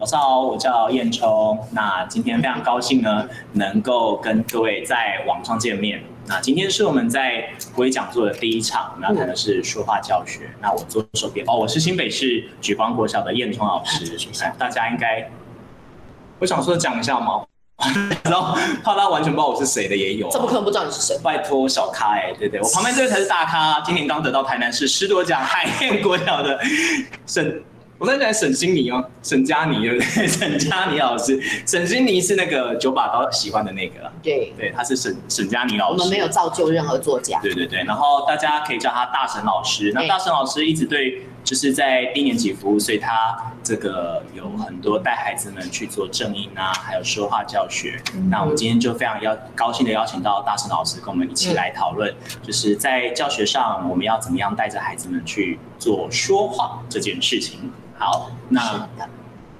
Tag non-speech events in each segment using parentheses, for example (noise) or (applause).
早上好，我叫燕冲。那今天非常高兴呢，能够跟各位在网上见面。那今天是我们在国语讲座的第一场，那谈的是说话教学。那我左手边哦，我是新北市举光国小的燕冲老师。哎，大家应该，我想说讲一下吗？(laughs) 然后怕他完全不知道我是谁的也有、啊，怎么可能不知道你是谁？拜托小咖哎、欸，对对，我旁边这位才是大咖，今年刚得到台南市师铎奖海燕国小的沈。我在讲沈心怡哦，沈佳妮对不对？沈佳妮老师，沈欣妮是那个九把刀喜欢的那个，对对，他是沈沈佳妮老师。我们没有造就任何作家。对对对，然后大家可以叫他大沈老师。那大沈老师一直对，就是在低年级服务，所以他这个有很多带孩子们去做正音啊，还有说话教学。嗯、那我们今天就非常要高兴的邀请到大沈老师跟我们一起来讨论，就是在教学上我们要怎么样带着孩子们去做说话这件事情。好，那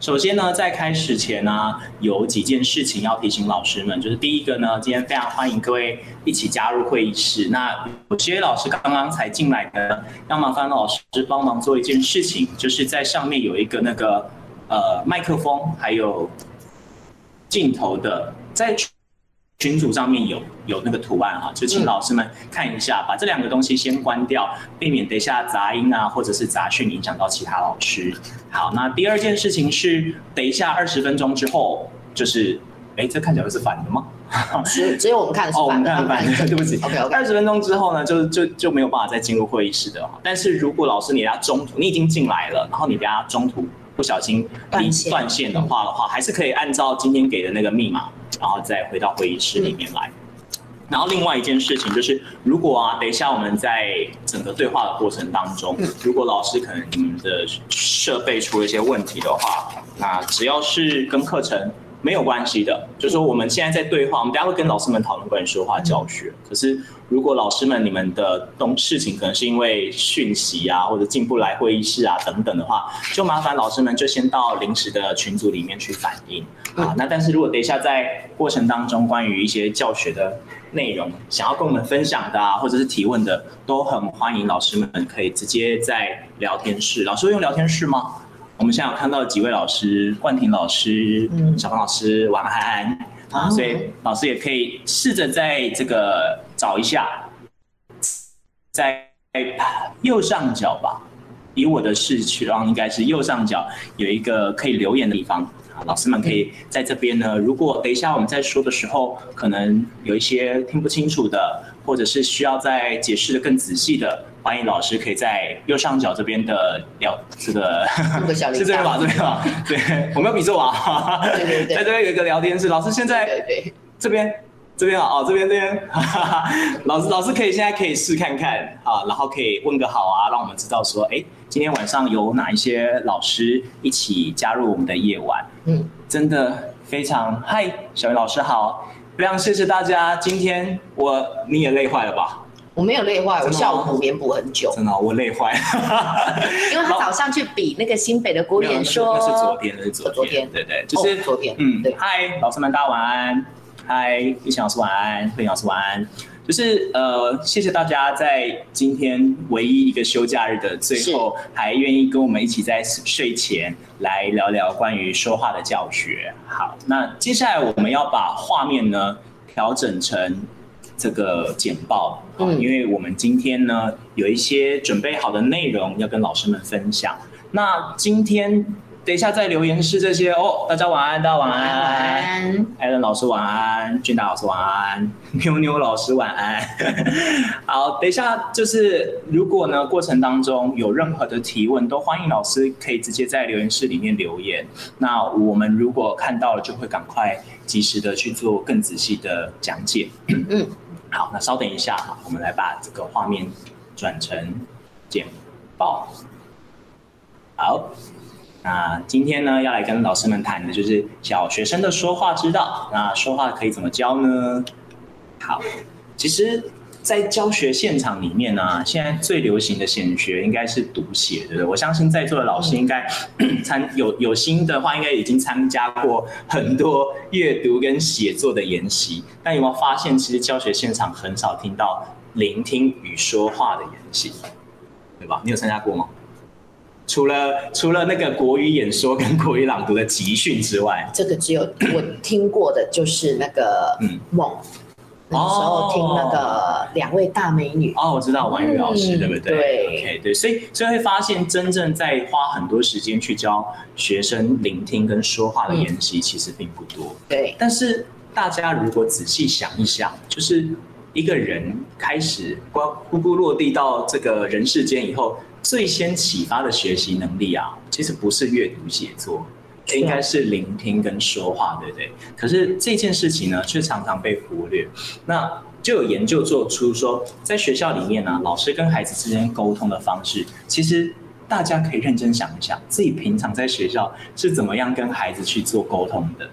首先呢，在开始前呢，有几件事情要提醒老师们，就是第一个呢，今天非常欢迎各位一起加入会议室。那有些老师刚刚才进来的，要麻烦老师帮忙做一件事情，就是在上面有一个那个呃麦克风还有镜头的，在。群组上面有有那个图案哈，就请老师们看一下，把这两个东西先关掉，避免等一下杂音啊或者是杂讯影响到其他老师。好，那第二件事情是，等一下二十分钟之后，就是，哎，这看起来是反的吗？只只有我们看是反的。哦，我们看反的，(laughs) 对不起。OK OK。二十分钟之后呢，就就就没有办法再进入会议室的。但是如果老师你在中途，你已经进来了，然后你等下中途不小心断线的话的话，还是可以按照今天给的那个密码。然后再回到会议室里面来。嗯。然后另外一件事情就是，如果啊，等一下我们在整个对话的过程当中，如果老师可能你们的设备出了一些问题的话，那只要是跟课程。没有关系的，就是说我们现在在对话，我们等下会跟老师们讨论关于说话教学。可是如果老师们你们的东事情可能是因为讯息啊，或者进不来会议室啊等等的话，就麻烦老师们就先到临时的群组里面去反映啊。那但是如果等一下在过程当中关于一些教学的内容想要跟我们分享的啊，或者是提问的，都很欢迎老师们可以直接在聊天室。老师会用聊天室吗？我们现在有看到几位老师，冠廷老师、嗯、小芳老师，晚安啊！所以老师也可以试着在这个找一下，在右上角吧，以我的视区，然后应该是右上角有一个可以留言的地方啊，老师们可以在这边呢。如果等一下我们在说的时候，可能有一些听不清楚的，或者是需要再解释的更仔细的。欢迎老师可以在右上角这边的聊这个，(laughs) 是这边吧？这边吧？对，我没有比错啊。对对对，在这边有一个聊天室，老师现在这边这边啊，哦这边这边，(laughs) 老师老师可以现在可以试看看啊，然后可以问个好啊，让我们知道说，哎，今天晚上有哪一些老师一起加入我们的夜晚？嗯，真的非常嗨，小云老师好，非常谢谢大家，今天我你也累坏了吧？我没有累坏，我下午补眠补很久。真的，我累坏。(laughs) 因为他早上去比那个新北的国语演说，那是昨天，那是昨天，昨天对对，就是昨天。嗯，对。嗨，老师们，大家晚安。嗨，玉琴老师晚安，慧老师晚安。就是呃，谢谢大家在今天唯一一个休假日的最后，还愿意跟我们一起在睡前来聊聊关于说话的教学。好，那接下来我们要把画面呢调整成。这个简报，因为我们今天呢有一些准备好的内容要跟老师们分享。那今天等一下在留言室这些哦，大家晚安，大家晚安，晚安，艾伦老师晚安，俊达老师晚安，(laughs) 妞妞老师晚安。(laughs) 好，等一下就是如果呢过程当中有任何的提问，都欢迎老师可以直接在留言室里面留言。那我们如果看到了，就会赶快及时的去做更仔细的讲解。嗯。(clears throat) 好，那稍等一下哈，我们来把这个画面转成简报。好，那今天呢要来跟老师们谈的就是小学生的说话之道。那说话可以怎么教呢？好，其实。在教学现场里面呢、现在最流行的显学应该是读写，对不对？我相信在座的老师应该 (coughs) 参有有心的话，应该已经参加过很多阅读跟写作的研习。但有没有发现，其实教学现场很少听到聆听与说话的研习，对吧？你有参加过吗？除了除了那个国语演说跟国语朗读的集训之外，这个只有我听过的就是那个嗯梦。那时候听那个两位大美女哦，我知道婉瑜老师、嗯、对不对？对，OK，对，所以所以会发现，真正在花很多时间去教学生聆听跟说话的研习，其实并不多。对，但是大家如果仔细想一想，就是一个人开始呱咕咕落地到这个人世间以后，最先启发的学习能力啊，其实不是阅读写作。应该是聆听跟说话，对不对？可是这件事情呢，却常常被忽略。那就有研究做出说，在学校里面呢、啊，老师跟孩子之间沟通的方式，其实大家可以认真想一想，自己平常在学校是怎么样跟孩子去做沟通的。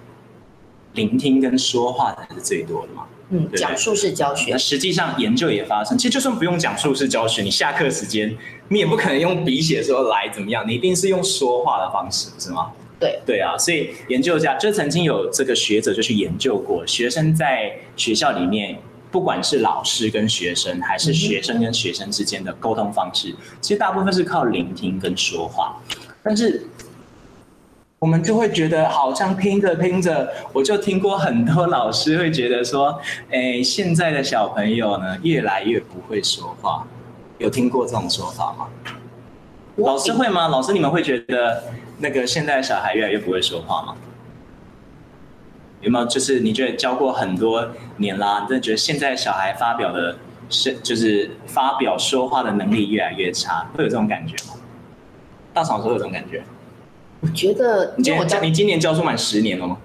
聆听跟说话才是最多的嘛。嗯，讲述式教学。那实际上研究也发生，其实就算不用讲述式教学，你下课时间，你也不可能用笔写说来怎么样，你一定是用说话的方式，是吗？对对啊，所以研究一下就曾经有这个学者就去研究过，学生在学校里面，不管是老师跟学生，还是学生跟学生之间的沟通方式，其实大部分是靠聆听跟说话。但是我们就会觉得，好像听着听着，我就听过很多老师会觉得说，哎，现在的小朋友呢，越来越不会说话。有听过这种说法吗？老师会吗？老师你们会觉得？那个现在的小孩越来越不会说话吗？有没有就是你觉得教过很多年啦，你真的觉得现在小孩发表的是就是发表说话的能力越来越差，会有这种感觉吗？大嫂说有这种感觉？我觉得你今年教你今年教书满十年了吗？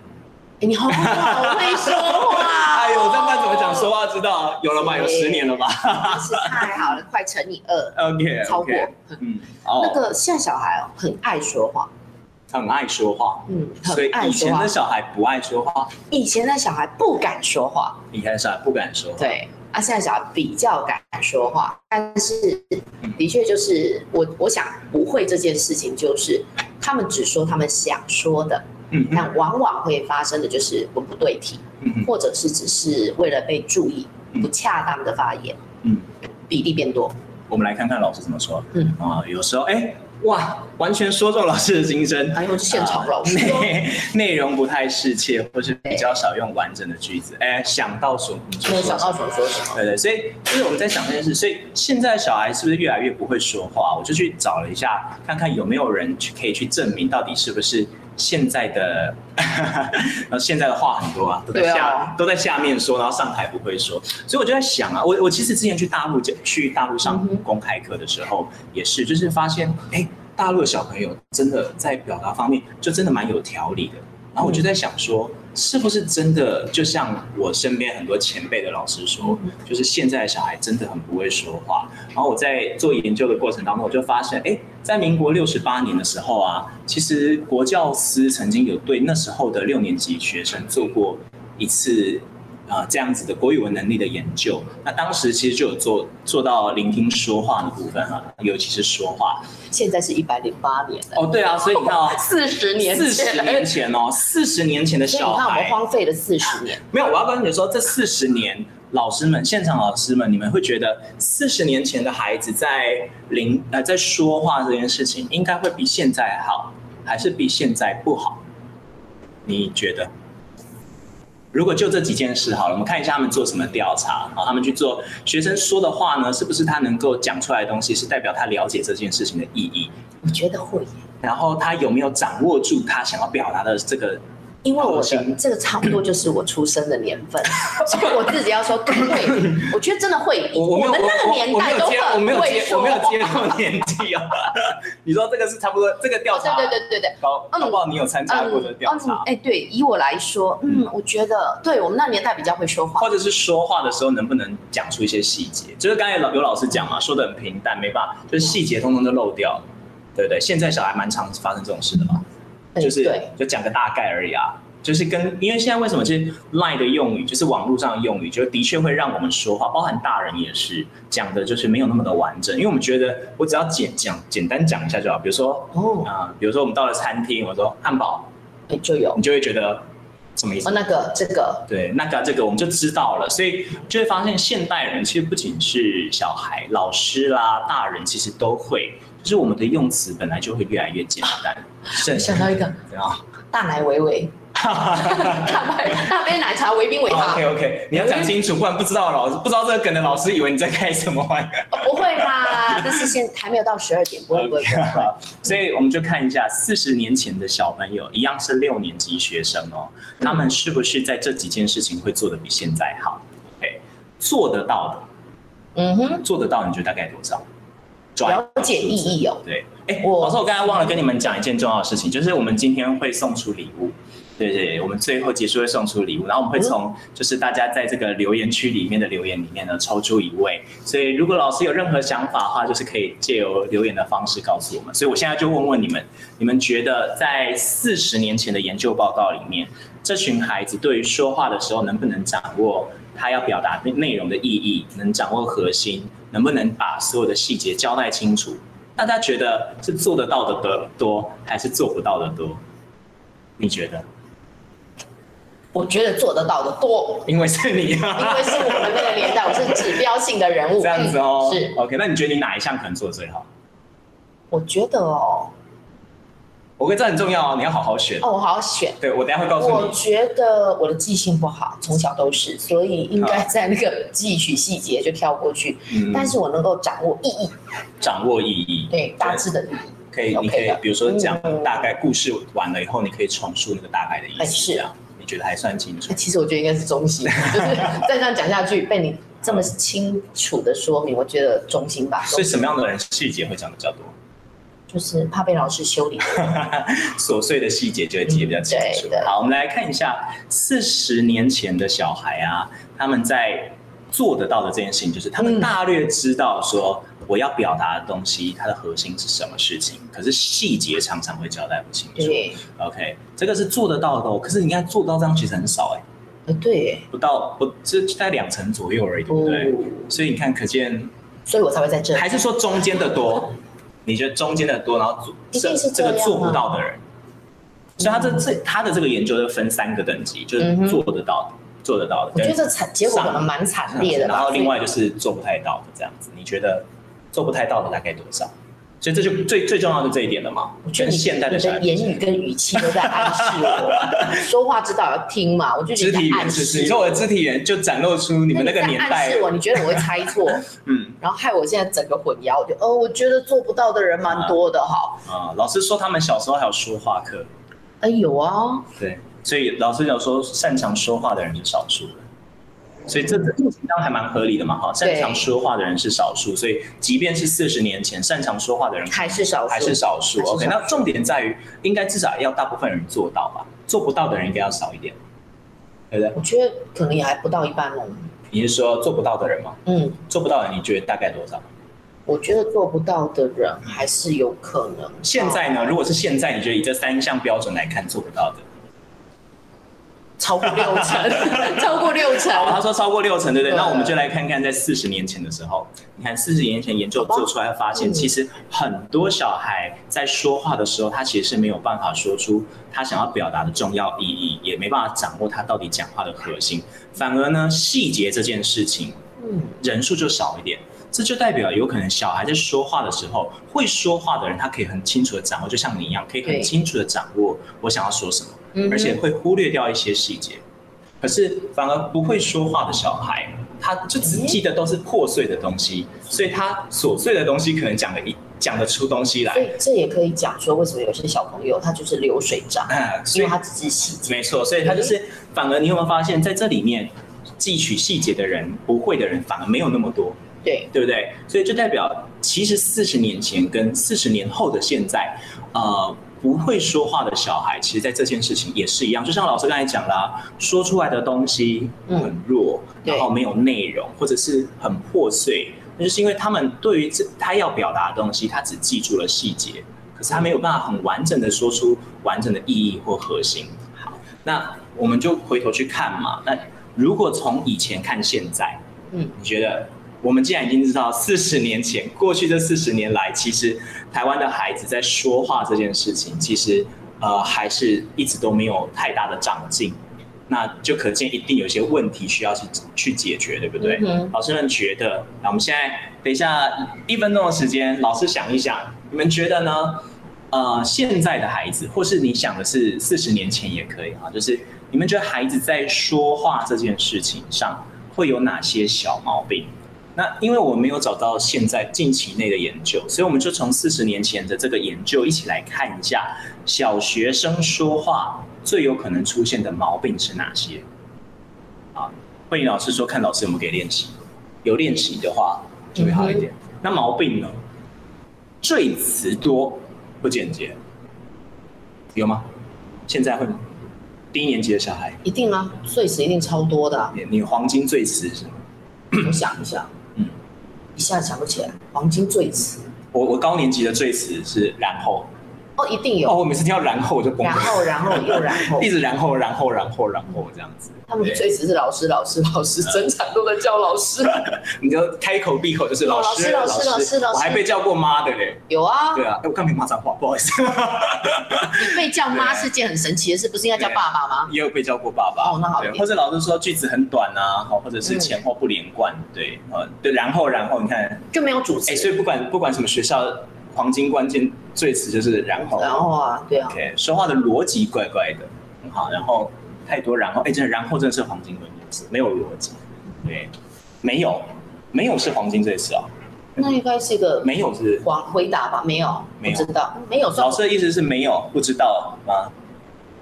欸、你好好会说话，(laughs) 哎呦，这样怎么讲说话知道有了吧？有十年了吧？是太好了，快乘以二，OK，超过。嗯，那个现在小孩哦，很爱说话。很爱说话，嗯，所以以前的小孩不爱说话，以前的小孩不敢说话，以前的小孩不敢说话，对，啊，现在小孩比较敢说话，但是的确就是我我想不会这件事情，就是他们只说他们想说的，嗯，但往往会发生的就是文不对题，嗯，或者是只是为了被注意，不恰当的发言，嗯，比例变多。我们来看看老师怎么说，嗯啊，有时候哎。欸哇，完全说中老师的心声。还有现场老师，内内容不太适切，或是比较少用完整的句子。哎，想到什么没有想到什么说什么。对对，所以就是我们在想这件事。所以现在小孩是不是越来越不会说话？我就去找了一下，看看有没有人去可以去证明到底是不是。现在的，(laughs) 然后现在的话很多啊，都在下、啊、都在下面说，然后上台不会说，所以我就在想啊，我我其实之前去大陆去大陆上公开课的时候，也是就是发现，哎、欸，大陆的小朋友真的在表达方面就真的蛮有条理的。然后我就在想说，是不是真的就像我身边很多前辈的老师说，就是现在的小孩真的很不会说话。然后我在做研究的过程当中，我就发现，哎，在民国六十八年的时候啊，其实国教司曾经有对那时候的六年级学生做过一次。啊，这样子的国语文能力的研究，那当时其实就有做做到聆听说话的部分哈，尤其是说话。现在是一百零八年了。哦，对啊，所以你看哦，(laughs) 四十年四十年前哦，四十年前的小孩，你看我们荒废了四十年。(laughs) 没有，我要跟你说，这四十年，老师们、现场老师们，你们会觉得四十年前的孩子在聆呃在说话这件事情，应该会比现在好，还是比现在不好？你觉得？如果就这几件事好了，我们看一下他们做什么调查。然后他们去做学生说的话呢，是不是他能够讲出来的东西是代表他了解这件事情的意义？我觉得会。然后他有没有掌握住他想要表达的这个？因为我的这个差不多就是我出生的年份，(laughs) 所以我自己要说对，我觉得真的会。我们那个年代都很会说。我没有接，我没有接到年纪啊。(laughs) 你说这个是差不多这个调查？对对对对对。高，嗯，不你有参加过的调查？哎，对，以我来说，嗯，我觉得对我们那年代比较会说话，或者是说话的时候能不能讲出一些细节？就是刚才有老师讲嘛，说的很平淡，没办法，就是细节通通都漏掉了，对不对？现在小孩蛮常发生这种事的嘛。就是就讲个大概而已啊，就是跟因为现在为什么就是 Line 的用语，就是网络上的用语，就的确会让我们说话，包含大人也是讲的，就是没有那么的完整。因为我们觉得我只要简讲简单讲一下就好，比如说哦啊、呃，比如说我们到了餐厅，我说汉堡，哎就有，你就会觉得。什么意思？哦，那个这个对，那个这个我们就知道了，所以就会发现现代人其实不仅是小孩、老师啦、大人，其实都会，就是我们的用词本来就会越来越简单。我想到一个，大奶维维。(laughs) 大杯奶茶，维冰微糖。OK OK，你要讲清楚，不然不知道老师不知道这个梗的老师以为你在开什么玩意儿。不会吧？(laughs) 但是现还没有到十二点，不会不会。所以我们就看一下四十年前的小朋友，一样是六年级学生哦，他们是不是在这几件事情会做的比现在好？OK，做得到的，嗯哼，做得到，你觉得大概多少？了解意义哦。对，哎，老师，我刚才忘了跟你们讲一件重要的事情，就是我们今天会送出礼物。对对，我们最后结束会送出礼物，然后我们会从就是大家在这个留言区里面的留言里面呢抽出一位，所以如果老师有任何想法的话，就是可以借由留言的方式告诉我们。所以我现在就问问你们，你们觉得在四十年前的研究报告里面，这群孩子对于说话的时候能不能掌握他要表达内容的意义，能掌握核心，能不能把所有的细节交代清楚？大家觉得是做得到的多，还是做不到的多？你觉得？我觉得做得到的多，因为是你啊，因为是我们那个年代，我是指标性的人物，这样子哦。嗯、是 OK，那你觉得你哪一项可能做的最好？我觉得哦，我觉得这很重要哦，你要好好选哦，我好好选。对，我等下会告诉你。我觉得我的记性不好，从小都是，所以应该在那个记取细节就跳过去。嗯，但是我能够掌握意义，掌握意义，对，大致的意义。可以，你可以，比如说讲大概故事完了以后，你可以重述那个大概的意思，是啊。你觉得还算清楚？其实我觉得应该是中心，(laughs) 就是再这样讲下去，被你这么清楚的说明，我觉得中心吧。所以什么样的人细节会讲的比较多？就是怕被老师修理，(laughs) 琐碎的细节就会记得比较清楚。嗯、好，我们来看一下四十年前的小孩啊，他们在做得到的这件事情，就是他们大略知道说。我要表达的东西，它的核心是什么事情？可是细节常常会交代不清楚。对，OK，这个是做得到的哦。可是你看做到这样其实很少哎。呃，对，不到不，这在两成左右而已，对不对？所以你看，可见，所以我才会在这里。还是说中间的多？你觉得中间的多，然后这这个做不到的人，所以他这这他的这个研究就分三个等级，就是做得到的、做得到的。我觉得这惨结果可能蛮惨烈的。然后另外就是做不太到的这样子，你觉得？做不太到的大概多少？所以这就最最重要的这一点了嘛。我觉得现代的言语跟语气都在暗示我，(laughs) 说话知道要听嘛。我就觉得肢体暗示，你说我的肢体语言就展露出你们那个年代。暗示我，你觉得我会猜错？(laughs) 嗯，然后害我现在整个混淆。我就哦，我觉得做不到的人蛮多的哈。啊，老师说他们小时候还有说话课。哎，有啊。对，所以老师有说擅长说话的人是少数的。所以这这情况还蛮合理的嘛，哈，擅长说话的人是少数，所以即便是四十年前擅长说话的人还是少数，还是少数。OK，那重点在于，应该至少要大部分人做到吧，做不到的人应该要少一点，对不对？我觉得可能也还不到一半哦。你是说做不到的人吗？嗯，做不到的，你觉得大概多少？我觉得做不到的人还是有可能。现在呢？如果是现在，你觉得以这三项标准来看，做不到的？超过六成，(laughs) 超过六成。他说超过六成，对不对？那我们就来看看，在四十年前的时候，你看四十年前研究做出来，发现其实很多小孩在说话的时候，他其实是没有办法说出他想要表达的重要意义，也没办法掌握他到底讲话的核心，反而呢，细节这件事情，嗯，人数就少一点。这就代表有可能小孩在说话的时候，会说话的人，他可以很清楚的掌握，就像你一样，可以很清楚的掌握我想要说什么，而且会忽略掉一些细节。可是反而不会说话的小孩，他就只记得都是破碎的东西，所以他琐碎的东西可能讲的一讲得出东西来。所以这也可以讲说，为什么有些小朋友他就是流水账，嗯因为他只是细节。没错，所以他就是反而你有没有发现，在这里面记取细节的人，不会的人反而没有那么多。对，对不对？所以就代表，其实四十年前跟四十年后的现在，呃，不会说话的小孩，其实在这件事情也是一样。就像老师刚才讲啦，说出来的东西很弱，嗯、然后没有内容，或者是很破碎，那就是因为他们对于这他要表达的东西，他只记住了细节，可是他没有办法很完整的说出完整的意义或核心。好，那我们就回头去看嘛。那如果从以前看现在，嗯，你觉得？我们既然已经知道，四十年前，过去这四十年来，其实台湾的孩子在说话这件事情，其实呃还是一直都没有太大的长进。那就可见一定有些问题需要去去解决，对不对？嗯、老师们觉得，那我们现在等一下一分钟的时间，老师想一想，你们觉得呢？呃，现在的孩子，或是你想的是四十年前也可以啊，就是你们觉得孩子在说话这件事情上会有哪些小毛病？那因为我没有找到现在近期内的研究，所以我们就从四十年前的这个研究一起来看一下小学生说话最有可能出现的毛病是哪些。啊，慧颖老师说，看老师有没有给练习，有练习的话就会好一点。嗯、那毛病呢？赘词多不简洁，有吗？现在会吗？低年级的小孩一定啊，赘词一定超多的、啊。你你黄金赘词是什么？我想一下。一下想不起来，黄金最词。我我高年级的最词是然后。哦，一定有。哦，我每次听到然后我就崩溃。然后，然后又然后，(laughs) 一直然后，然后，然后，然后这样子。他们赘词是老师，老师，老师，整场都在叫老师。(laughs) 你就开口闭口就是老师，老师，老师，老师。我还被叫过妈的嘞。有啊。对啊，哎，我刚没骂脏话，不好意思。(laughs) 你被叫妈是件很神奇的事，不是应该叫爸爸吗？也有被叫过爸爸。哦，那好。或者老师说句子很短啊，或者是前后不连贯，对，呃，对，然后，然后你看就没有主持。哎，所以不管不管什么学校。黄金关键最词就是然后，然后啊，对啊，OK，说话的逻辑怪怪的，很好，然后太多然后，哎，真的然后真的是黄金关键词，没有逻辑，对，没有，没有是黄金最词啊，那应该是一个没有是黄回答吧？没有，没有知道，没有。老师的意思是没有，不知道吗？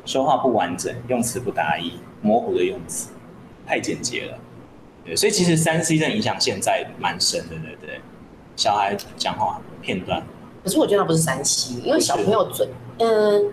说话不完整，用词不达意，模糊的用词，太简洁了，对，所以其实三 C 的影响现在蛮深的，对不对？小孩讲话片段。可是我觉得那不是三西因为小朋友嘴，嗯，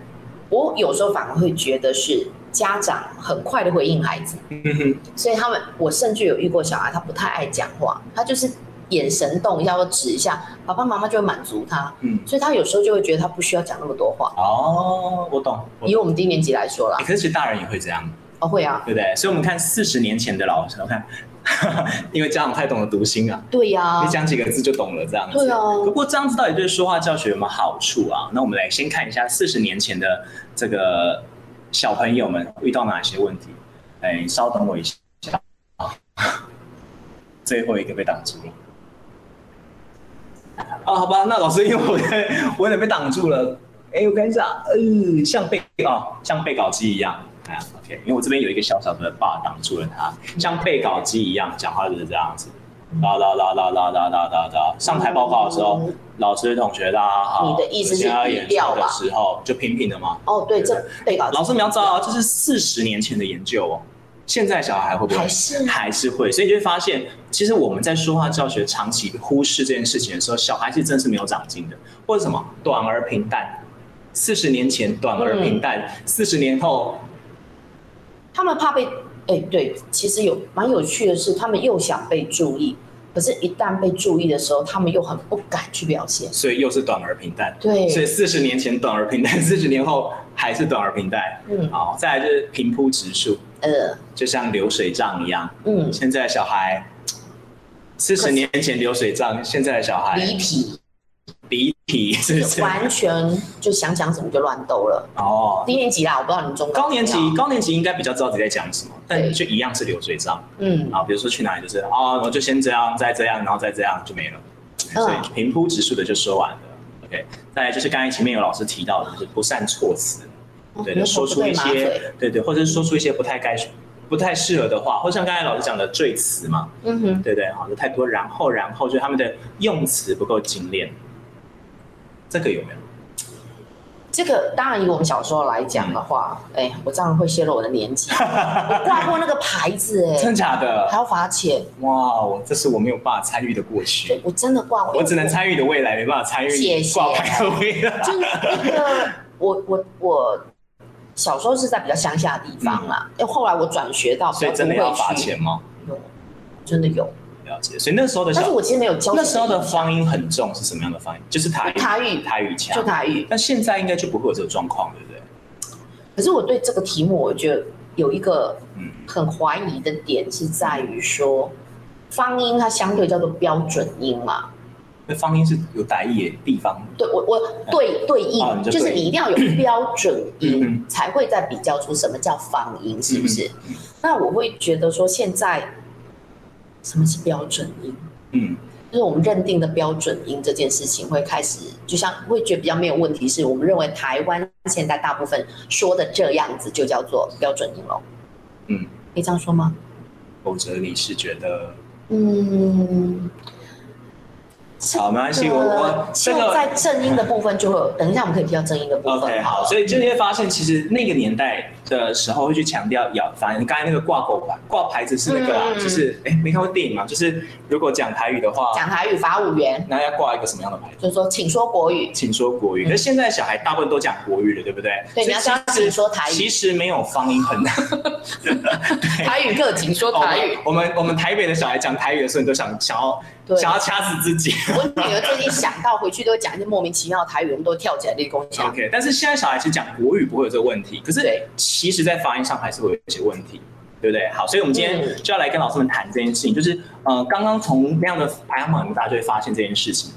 我有时候反而会觉得是家长很快的回应孩子，嗯哼，所以他们，我甚至有遇过小孩，他不太爱讲话，他就是眼神动一下或指一下，爸爸妈妈就会满足他，嗯，所以他有时候就会觉得他不需要讲那么多话。哦，我懂。以我们低年级来说啦，可是其实大人也会这样。哦，会啊，对不对？所以我们看四十年前的老师，我看。(laughs) 因为家长太懂得读心啊，对呀、啊，你讲几个字就懂了这样子。对啊，不过这样子到底对说话教学有没有好处啊？那我们来先看一下四十年前的这个小朋友们遇到哪些问题。哎，稍等我一下啊，(laughs) 最后一个被挡住了。啊，好吧，那老师因为我我有点被挡住了。哎，我看一下，嗯，像背啊，像背稿机一样。OK，因为我这边有一个小小的 bar 挡住了他，像背稿机一样讲话就是这样子，哒哒哒哒哒哒哒哒哒。上台报告的时候，嗯、老师同学大家好。你的意思是语调吧？的时候就平平的吗？哦，对，这背稿。老师你要知道，这是四十年前的研究哦，现在小孩会不会？还是还是会，所以你就会发现，其实我们在说话教学长期忽视这件事情的时候，小孩是真是没有长进的，或者什么短而平淡。四十年前短而平淡，四十、嗯、年后。他们怕被，哎、欸，对，其实有蛮有趣的是，他们又想被注意，可是，一旦被注意的时候，他们又很不敢去表现，所以又是短而平淡。对，所以四十年前短而平淡，(laughs) 四十年后还是短而平淡。嗯，好，再来就是平铺直述，呃，就像流水账一样。嗯，现在小孩，四十年前流水账，现在的小孩离题。完全就想讲什么就乱兜了哦。低年级啦，我不知道你们中高年级，高年级应该比较知道自己在讲什么，但就一样是流水账。嗯，啊，比如说去哪里就是哦，然后就先这样，再这样，然后再这样就没了。所以平铺直述的就说完了。OK，再来就是刚才前面有老师提到的，就是不善措辞，对的，说出一些对对，或者是说出一些不太该、不太适合的话，或像刚才老师讲的赘词嘛，嗯哼，对对，好，就太多，然后然后就他们的用词不够精炼。这个有没有？这个当然以我们小时候来讲的话，哎、嗯，我这样会泄露我的年纪。(laughs) 我挂过那个牌子，哎，真假的？还要罚钱？哇，我这是我没有办法参与的过去。我真的挂过，我只能参与的未来，没办法参与挂牌的未来。就那个，我我我小时候是在比较乡下的地方啦，因为、嗯、后来我转学到，所以真的要罚钱吗？有，真的有。了解，所以那时候的，但是我其实没有教。那时候的方音很重，是什么样的方音？就是台语，台语，台语腔，就台语。那现在应该就不会有这个状况，对不对？可是我对这个题目，我觉得有一个很怀疑的点是在于说，方音它相对叫做标准音嘛。那方音是有台语的地方。对，我我对对应，哦、就，就是你一定要有标准音，嗯、才会再比较出什么叫方音，是不是？嗯、那我会觉得说，现在什么是标准音？嗯，就是我们认定的标准音这件事情会开始，就像会觉得比较没有问题，是我们认为台湾现在大部分说的这样子就叫做标准音喽。嗯，可以这样说吗？否则你是觉得？嗯。好，没关系，我我这个在正音的部分就会有，等一下我们可以提到正音的部分。OK，好，所以就会发现，其实那个年代的时候会去强调要，反正刚才那个挂钩牌挂牌子是那个啊，嗯、就是哎，没看过电影嘛？就是如果讲台语的话，讲台语罚五元，那要挂一个什么样的牌子？就是说，请说国语，请说国语。那、嗯、现在小孩大部分都讲国语了，对不对？对，你要教请说台语。其实没有方音很 (laughs) 难。台语课，请说台语。我们我们台北的小孩讲台语的时候，你都想想要。想要掐死自己。(laughs) 我女儿最近想到回去都会讲一些莫名其妙的台语，我们都跳起来立功。OK，但是现在小孩其实讲国语不会有这个问题，可是其实，在发音上还是会有一些问题，对不对？好，所以我们今天就要来跟老师们谈这件事情，就是呃，刚刚从那样的排行榜里面，大家就会发现这件事情，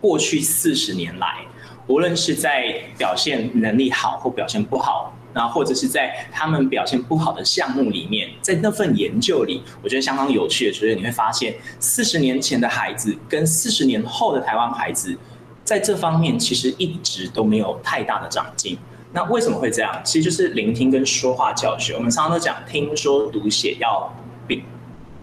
过去四十年来，无论是在表现能力好或表现不好。然后或者是在他们表现不好的项目里面，在那份研究里，我觉得相当有趣的，就是你会发现，四十年前的孩子跟四十年后的台湾孩子，在这方面其实一直都没有太大的长进。那为什么会这样？其实就是聆听跟说话教学。我们常常都讲听说读写要并，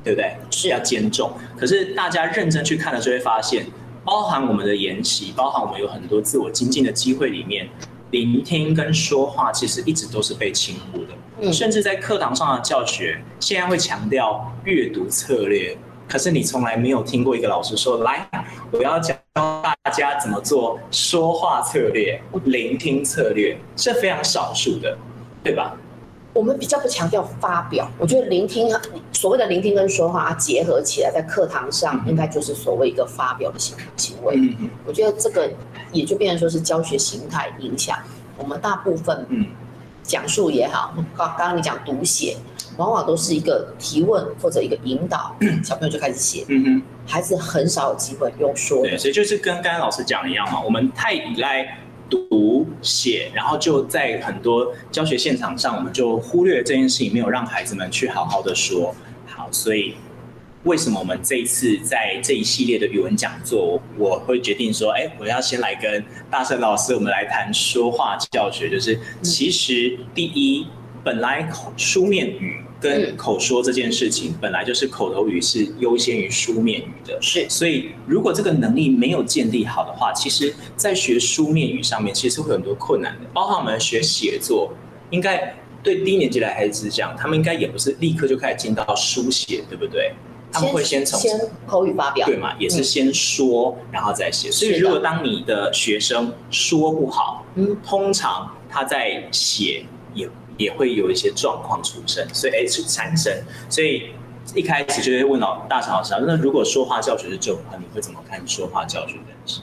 对不对？是要兼重。可是大家认真去看了，就会发现，包含我们的研习，包含我们有很多自我精进的机会里面。聆听跟说话其实一直都是被轻忽的，嗯，甚至在课堂上的教学，现在会强调阅读策略，可是你从来没有听过一个老师说，来，我要教大家怎么做说话策略、聆听策略，是非常少数的，对吧？我们比较不强调发表，我觉得聆听，所谓的聆听跟说话结合起来，在课堂上应该就是所谓一个发表的行行为。嗯，我觉得这个也就变成说是教学形态影响我们大部分，嗯，讲述也好，刚刚刚你讲读写，往往都是一个提问或者一个引导，(clears throat) 小朋友就开始写。嗯哼，孩子很少有机会用说的。对，所以就是跟刚刚老师讲的一样嘛，我们太依赖。读写，然后就在很多教学现场上，我们就忽略了这件事情，没有让孩子们去好好的说。好，所以为什么我们这一次在这一系列的语文讲座，我会决定说，哎，我要先来跟大圣老师，我们来谈说话教学，就是其实第一，本来口书面语。跟口说这件事情，本来就是口头语是优先于书面语的，是。所以如果这个能力没有建立好的话，其实，在学书面语上面，其实会有很多困难的。包括我们学写作，应该对低年级的孩子讲，他们应该也不是立刻就开始进到书写，对不对？他们会先从先口语发表，对嘛？也是先说，然后再写。所以如果当你的学生说不好，嗯，通常他在写也。也会有一些状况出生，所以 H 产生，所以一开始就会问到大陈老师啊，那如果说话教学是这种话，你会怎么看说话教学的事？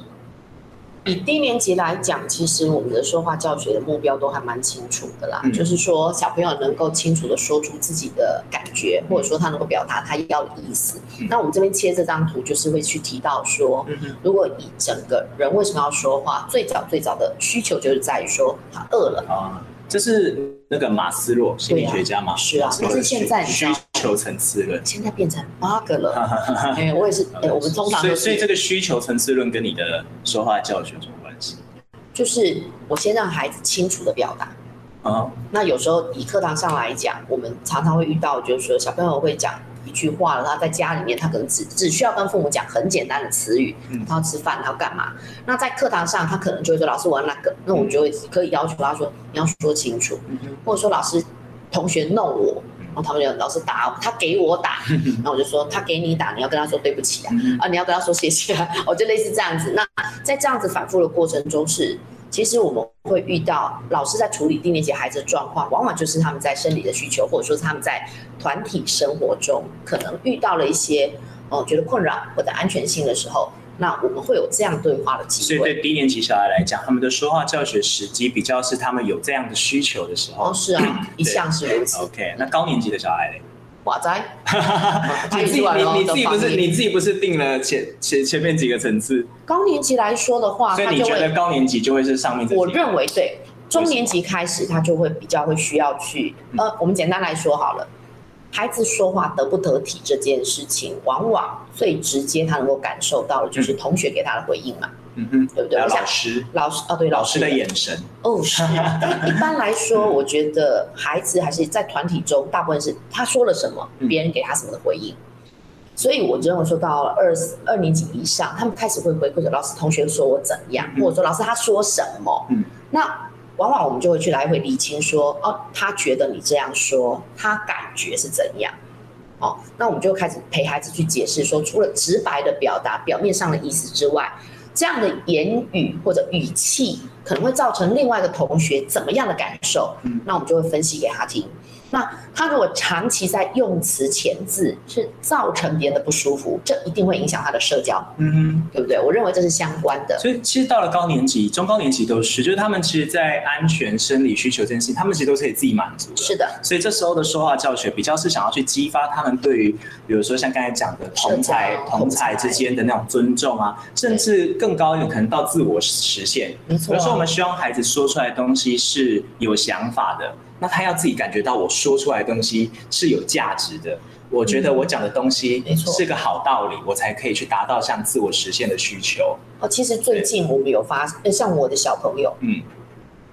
以低年级来讲，其实我们的说话教学的目标都还蛮清楚的啦，嗯、就是说小朋友能够清楚的说出自己的感觉，或者说他能够表达他要的意思。嗯、那我们这边切这张图，就是会去提到说，嗯、如果以整个人为什么要说话，最早最早的需求就是在于说他饿了啊。这是那个马斯洛心理学家嘛？是啊，可是现在需求层次论现在变成八个了。哎，我也是，哎，我们通常所以所以这个需求层次论跟你的说话教学有什么关系？就是我先让孩子清楚的表达啊。那有时候以课堂上来讲，我们常常会遇到，就是说小朋友会讲。一句话了，他在家里面，他可能只只需要跟父母讲很简单的词语，他要吃饭，他要干嘛？那在课堂上，他可能就会说：“老师，我要那个。”那我们就会可以要求他说：“你要说清楚。”或者说：“老师，同学弄我。”然后他们就老是打我，他给我打，(laughs) 然后我就说：“他给你打，你要跟他说对不起啊，啊，你要跟他说谢谢啊。(laughs) ”我就类似这样子。那在这样子反复的过程中是。其实我们会遇到老师在处理低年级孩子的状况，往往就是他们在生理的需求，或者说是他们在团体生活中可能遇到了一些哦觉得困扰或者安全性的时候，那我们会有这样对话的机会。所以对低年级小孩来讲，他们的说话教学时机比较是他们有这样的需求的时候。哦，是啊，(clears throat) 一向是如此。OK，那高年级的小孩嘞？哇塞！(laughs) 你自己你你自己不是你自己不是定了前前前面几个层次？高年级来说的话，所以你觉得高年级就会是上面这？我认为对，中年级开始他就会比较会需要去呃，我们简单来说好了，孩子说话得不得体这件事情，往往最直接他能够感受到的就是同学给他的回应嘛。嗯哼，对不对？老师，老师哦，对，老师的眼神。哦，是。(laughs) 一般来说，我觉得孩子还是在团体中，大部分是他说了什么，别人给他什么的回应。所以我认为说到二二年级以上，他们开始会回馈说，老师同学说我怎样，或者说老师他说什么。嗯。那往往我们就会去来回厘清说，哦，他觉得你这样说，他感觉是怎样？哦，那我们就开始陪孩子去解释说，除了直白的表达表面上的意思之外。这样的言语或者语气可能会造成另外一个同学怎么样的感受？嗯，那我们就会分析给他听。那他如果长期在用词遣字是造成别人的不舒服，这一定会影响他的社交，嗯哼，对不对？我认为这是相关的。所以其实到了高年级、中高年级都是，就是他们其实，在安全生理需求这件事情，他们其实都是可以自己满足的。是的。所以这时候的说话教学比较是想要去激发他们对于，比如说像刚才讲的同才同才之间的那种尊重啊，甚至更高一点可能到自我实现。没错。比如说我们希望孩子说出来的东西是有想法的。那他要自己感觉到我说出来的东西是有价值的，我觉得我讲的东西是个好道理，我才可以去达到像自我实现的需求。哦，其实最近我们有发，像我的小朋友，嗯。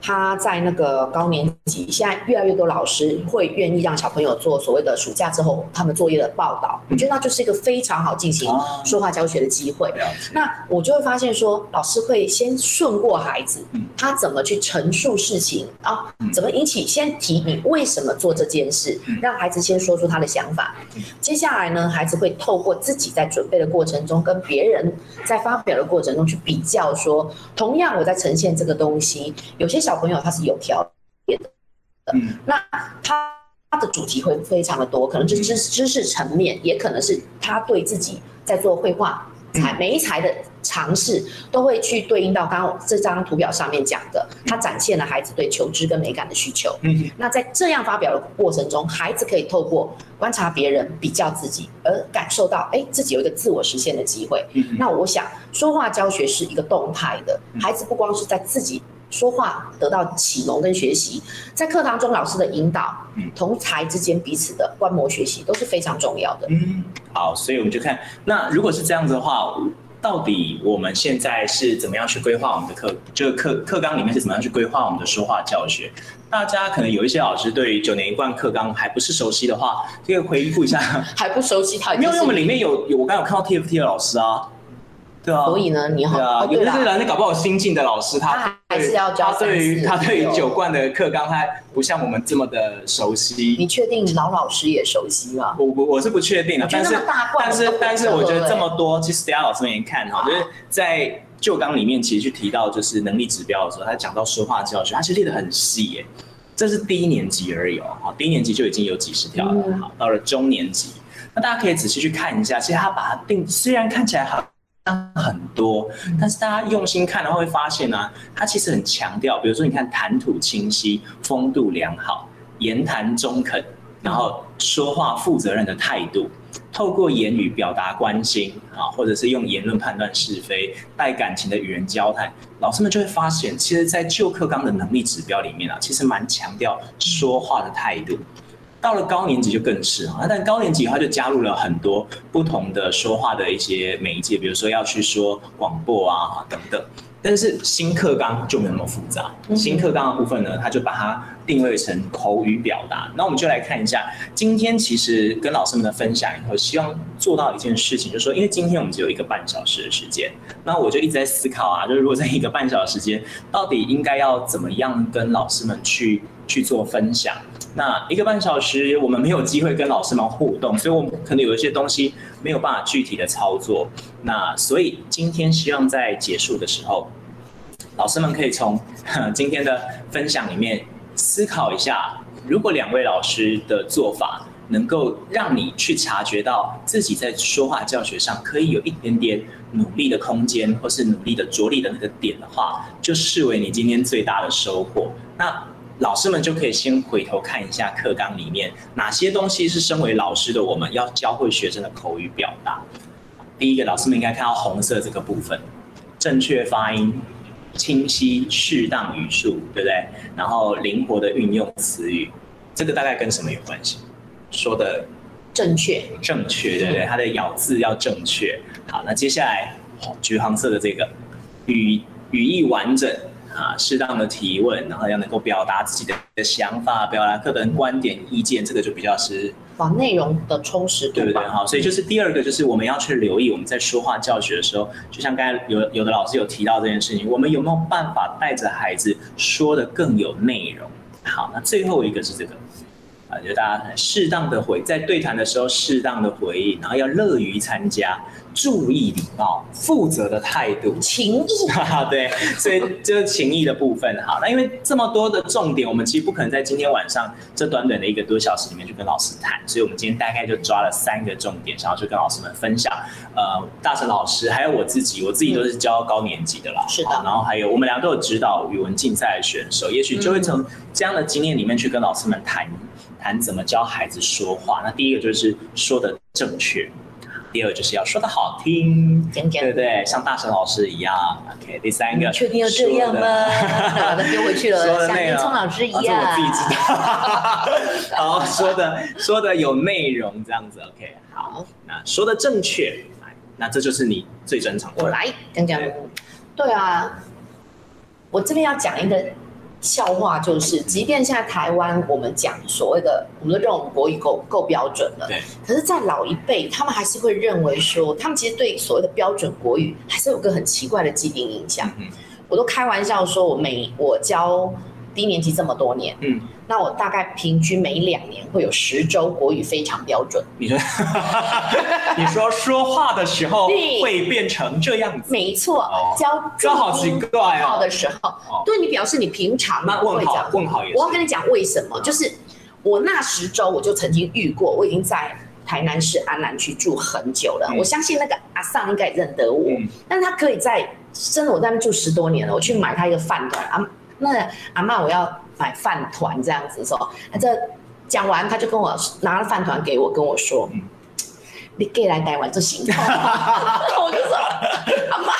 他在那个高年级，现在越来越多老师会愿意让小朋友做所谓的暑假之后他们作业的报道，我觉得那就是一个非常好进行说话教学的机会。那我就会发现说，老师会先顺过孩子，他怎么去陈述事情啊？怎么引起？先提你为什么做这件事，让孩子先说出他的想法。接下来呢，孩子会透过自己在准备的过程中，跟别人在发表的过程中去比较，说同样我在呈现这个东西，有些小。小朋友他是有条件的，嗯，那他他的主题会非常的多，可能是知知识层面，也可能是他对自己在做绘画才每一才的尝试，都会去对应到刚刚这张图表上面讲的，他展现了孩子对求知跟美感的需求。嗯，那在这样发表的过程中，孩子可以透过观察别人、比较自己，而感受到，哎，自己有一个自我实现的机会。嗯，那我想说话教学是一个动态的，孩子不光是在自己。说话得到启蒙跟学习，在课堂中老师的引导，同才之间彼此的观摩学习都是非常重要的。嗯，好，所以我们就看，那如果是这样子的话，到底我们现在是怎么样去规划我们的课，这个课课纲里面是怎么样去规划我们的说话教学？大家可能有一些老师对于九年一贯课纲还不是熟悉的话，可以回顾一下。(laughs) 还不熟悉他，因为我们里面有有我刚刚有看到 TFT 的老师啊。对啊，所以呢，你好，有的是人，你搞不好新进的老师，他还是要教。他对于他对于九贯的课纲，他不像我们这么的熟悉。你确定老老师也熟悉吗？我我我是不确定的，但是但是但是我觉得这么多，其实等下老师们也看哈，就是在旧纲里面，其实去提到就是能力指标的时候，他讲到说话教学，他其实列的很细耶。这是低一年级而已哦，好，低一年级就已经有几十条了，好，到了中年级，那大家可以仔细去看一下，其实他把它定，虽然看起来很。很多，但是大家用心看的话，会发现呢、啊，他其实很强调，比如说你看谈吐清晰、风度良好、言谈中肯，然后说话负责任的态度，透过言语表达关心啊，或者是用言论判断是非，带感情的与人交谈，老师们就会发现，其实，在旧课纲的能力指标里面啊，其实蛮强调说话的态度。到了高年级就更是啊，但高年级的话就加入了很多不同的说话的一些媒介，比如说要去说广播啊等等。但是新课纲就没有那么复杂，新课纲的部分呢，它就把它定位成口语表达。那我们就来看一下，今天其实跟老师们的分享以后，希望做到一件事情，就是说，因为今天我们只有一个半小时的时间，那我就一直在思考啊，就是如果在一个半小时时间，到底应该要怎么样跟老师们去去做分享。那一个半小时，我们没有机会跟老师们互动，所以我们可能有一些东西没有办法具体的操作。那所以今天希望在结束的时候，老师们可以从 (laughs) 今天的分享里面思考一下，如果两位老师的做法能够让你去察觉到自己在说话教学上可以有一点点努力的空间，或是努力的着力的那个点的话，就视为你今天最大的收获。那。老师们就可以先回头看一下课纲里面哪些东西是身为老师的我们要教会学生的口语表达。第一个，老师们应该看到红色这个部分，正确发音、清晰适当语速，对不对？然后灵活的运用词语，这个大概跟什么有关系？说的正确，正确，对不对？它的咬字要正确。好，那接下来橘黄色的这个语语义完整。啊，适当的提问，然后要能够表达自己的想法，表达个人观点、意见，这个就比较是往内容的充实度，对不对？好，所以就是第二个，就是我们要去留意我们在说话教学的时候，就像刚才有有的老师有提到这件事情，我们有没有办法带着孩子说的更有内容？好，那最后一个是这个。啊，就大家适当的回，在对谈的时候适当的回应，然后要乐于参加，注意礼貌，负责的态度，情谊。(laughs) 对，所以这是情谊的部分。好，那因为这么多的重点，我们其实不可能在今天晚上这短短的一个多小时里面去跟老师谈，所以我们今天大概就抓了三个重点，想要去跟老师们分享。呃，大成老师还有我自己，我自己都是教高年级的啦，是的。然后还有我们俩都有指导语文竞赛的选手，也许就会从这样的经验里面去跟老师们谈。谈怎么教孩子说话，那第一个就是说的正确，第二就是要说的好听，对不对？像大神老师一样。OK，第三个，确定要这样吗？把它 (laughs) 丢回去了，像林聪老师一样。我自己知道。(laughs) 好，说的说的有内容，这样子。OK，好，那说的正确，那这就是你最专长的。我来讲讲。对啊，我这边要讲一个。笑话就是，即便现在台湾我们讲所谓的，我们都认为我们国语够够标准了，对。可是，在老一辈，他们还是会认为说，他们其实对所谓的标准国语还是有个很奇怪的既定印象。嗯。我都开玩笑说，我每我教。低年级这么多年，嗯，那我大概平均每两年会有十周国语非常标准。你说，(laughs) 你说说话的时候会变成这样子？没错，教这好奇怪哦。的时候，对你表示你平常那问好问好。我要跟你讲为什么，就是我那十周我就曾经遇过，我已经在台南市安南区住很久了，我相信那个阿桑应该也认得我，但他可以在真的我在那住十多年了，我去买他一个饭团啊。那阿嬷，我要买饭团这样子说，他这讲完，他就跟我拿了饭团给我，跟我说：“嗯、你给来台湾就行。(laughs) ”我就说：“阿妈，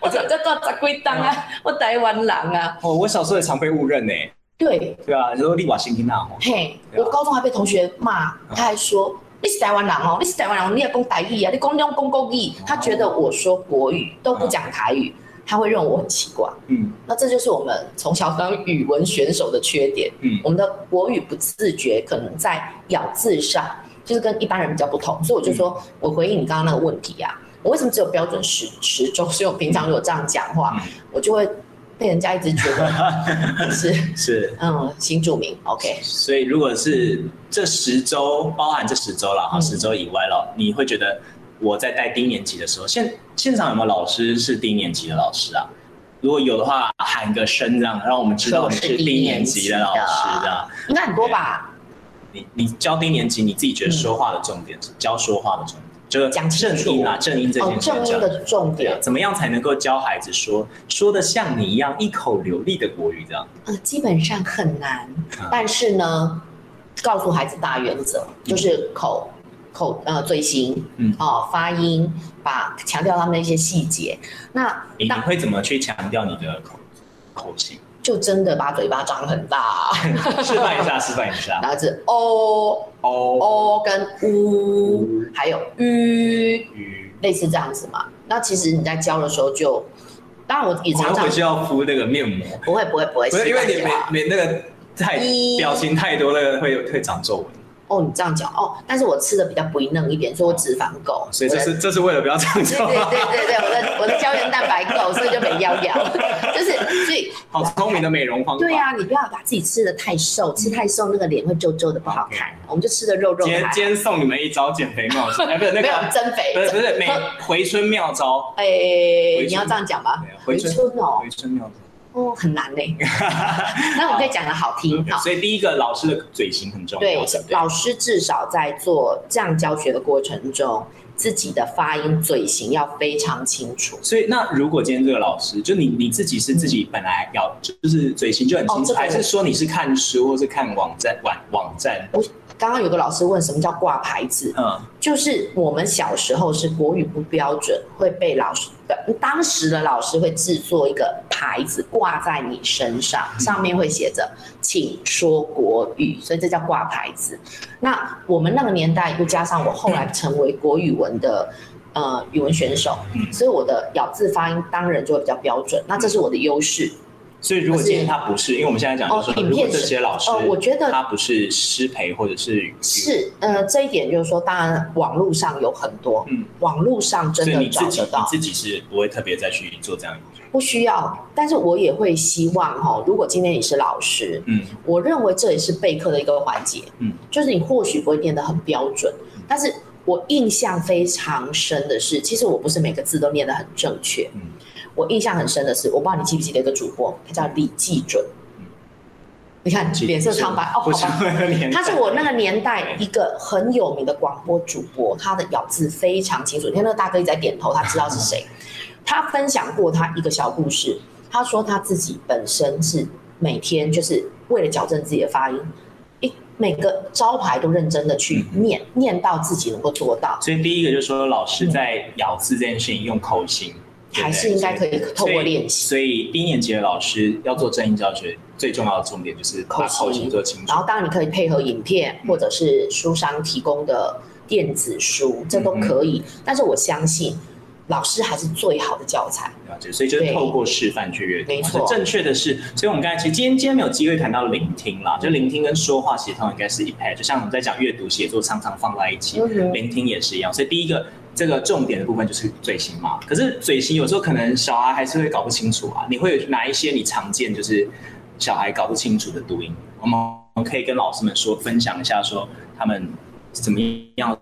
我这这这十几档啊，我台湾人啊。”哦，我小时候也常被误认呢。对。对啊，你说立瓦新听那嘿，我高中还被同学骂，他还说：“嗯、你是台湾人哦，你是台湾人，你也讲台语啊，你讲用公国语。”他觉得我说国语都不讲台语。嗯他会认为我很奇怪，嗯，那这就是我们从小当语文选手的缺点，嗯，我们的国语不自觉，可能在咬字上就是跟一般人比较不同，所以我就说，嗯、我回应你刚刚那个问题啊，我为什么只有标准十十周？所以我平常如果这样讲话，嗯、我就会被人家一直觉得 (laughs) 是是。嗯新著名，OK。所以如果是这十周，包含这十周了哈，十周以外了，你会觉得？我在带低年级的时候，现现场有没有老师是低年级的老师啊？如果有的话，喊个声这样，让我们知道你是低年级的老师这样。应该很多吧？你你教低年级，你自己觉得说话的重点是、嗯、教说话的重点，就是讲正音啊，正音这件事。正音的重点，怎么样才能够教孩子说说的像你一样一口流利的国语这样？呃，基本上很难，嗯、但是呢，告诉孩子大原则，就是口。口呃嘴型，嗯哦发音，把强调他们的一些细节。那你会怎么去强调你的口口型？就真的把嘴巴张很大，(laughs) 示范一下，示范一下。然后是哦哦哦跟呜，还有吁吁，类似这样子嘛。那其实你在教的时候就，当然我也常常回去要敷那个面膜。不会不会不会，不是因为你没没那个太表情太多，那个会会长皱纹。哦，你这样讲哦，但是我吃的比较肥嫩一点，所以我脂肪够，所以这是这是为了不要长皱。对对对对，我的我的胶原蛋白够，所以就没腰腰。就是所以 (laughs) 好聪明的美容方法。对啊，你不要把自己吃的太瘦，吃太瘦那个脸会皱皱的不好看。我们就吃的肉肉。今天今天送你们一招减肥妙招，(laughs) 哎，不是那个增肥，不是不是 (laughs) 美回春妙招。哎，你要这样讲吧？回春哦，回春妙招。哦，很难嘞。(laughs) 那我可以讲的好听好，所以第一个老师的嘴型很重要。对，老师至少在做这样教学的过程中，自己的发音嘴型要非常清楚。所以，那如果今天这个老师，就你你自己是自己本来要就是嘴型就很清楚，还是说你是看书或是看网站网网站？刚刚有个老师问什么叫挂牌子，嗯，就是我们小时候是国语不标准，会被老师的当时的老师会制作一个牌子挂在你身上，上面会写着“请说国语”，所以这叫挂牌子。那我们那个年代又加上我后来成为国语文的呃语文选手，所以我的咬字发音当然就会比较标准，那这是我的优势。所以，如果今天他不是，因为我们现在讲就是说，如果这些老师，呃，我觉得他不是失陪或者是是，呃，这一点就是说，当然网络上有很多，嗯，网络上真的找得到，你自己是不会特别再去做这样，不需要。但是我也会希望哈，如果今天你是老师，嗯，我认为这也是备课的一个环节，嗯，就是你或许不会念得很标准，但是我印象非常深的是，其实我不是每个字都念得很正确，嗯。我印象很深的是，我不知道你记不记得一个主播，他叫李季准。你看脸色苍白哦，好吧，他是我那个年代一个很有名的广播主播，他的咬字非常清楚。你看那个大哥一直在点头，他知道是谁。(laughs) 他分享过他一个小故事，他说他自己本身是每天就是为了矫正自己的发音，一每个招牌都认真的去念，念到自己能够做到。所以第一个就是说，老师在咬字这件事情用口型。还是应该可以透过练习。所以低年级的老师要做正音教学，最重要的重点就是把口型做清楚。然后当然你可以配合影片或者是书商提供的电子书，这都可以。但是我相信老师还是最好的教材。了解，所以就是透过示范去阅读。没错，正确的是，所以我们刚才其实今天今天没有机会谈到聆听啦，就聆听跟说话其实应该是一拍，就像我们在讲阅读写作常常放在一起，聆听也是一样。所以第一个。这个重点的部分就是嘴型嘛，可是嘴型有时候可能小孩还是会搞不清楚啊。你会有哪一些你常见就是小孩搞不清楚的读音？我们可以跟老师们说分享一下，说他们怎么样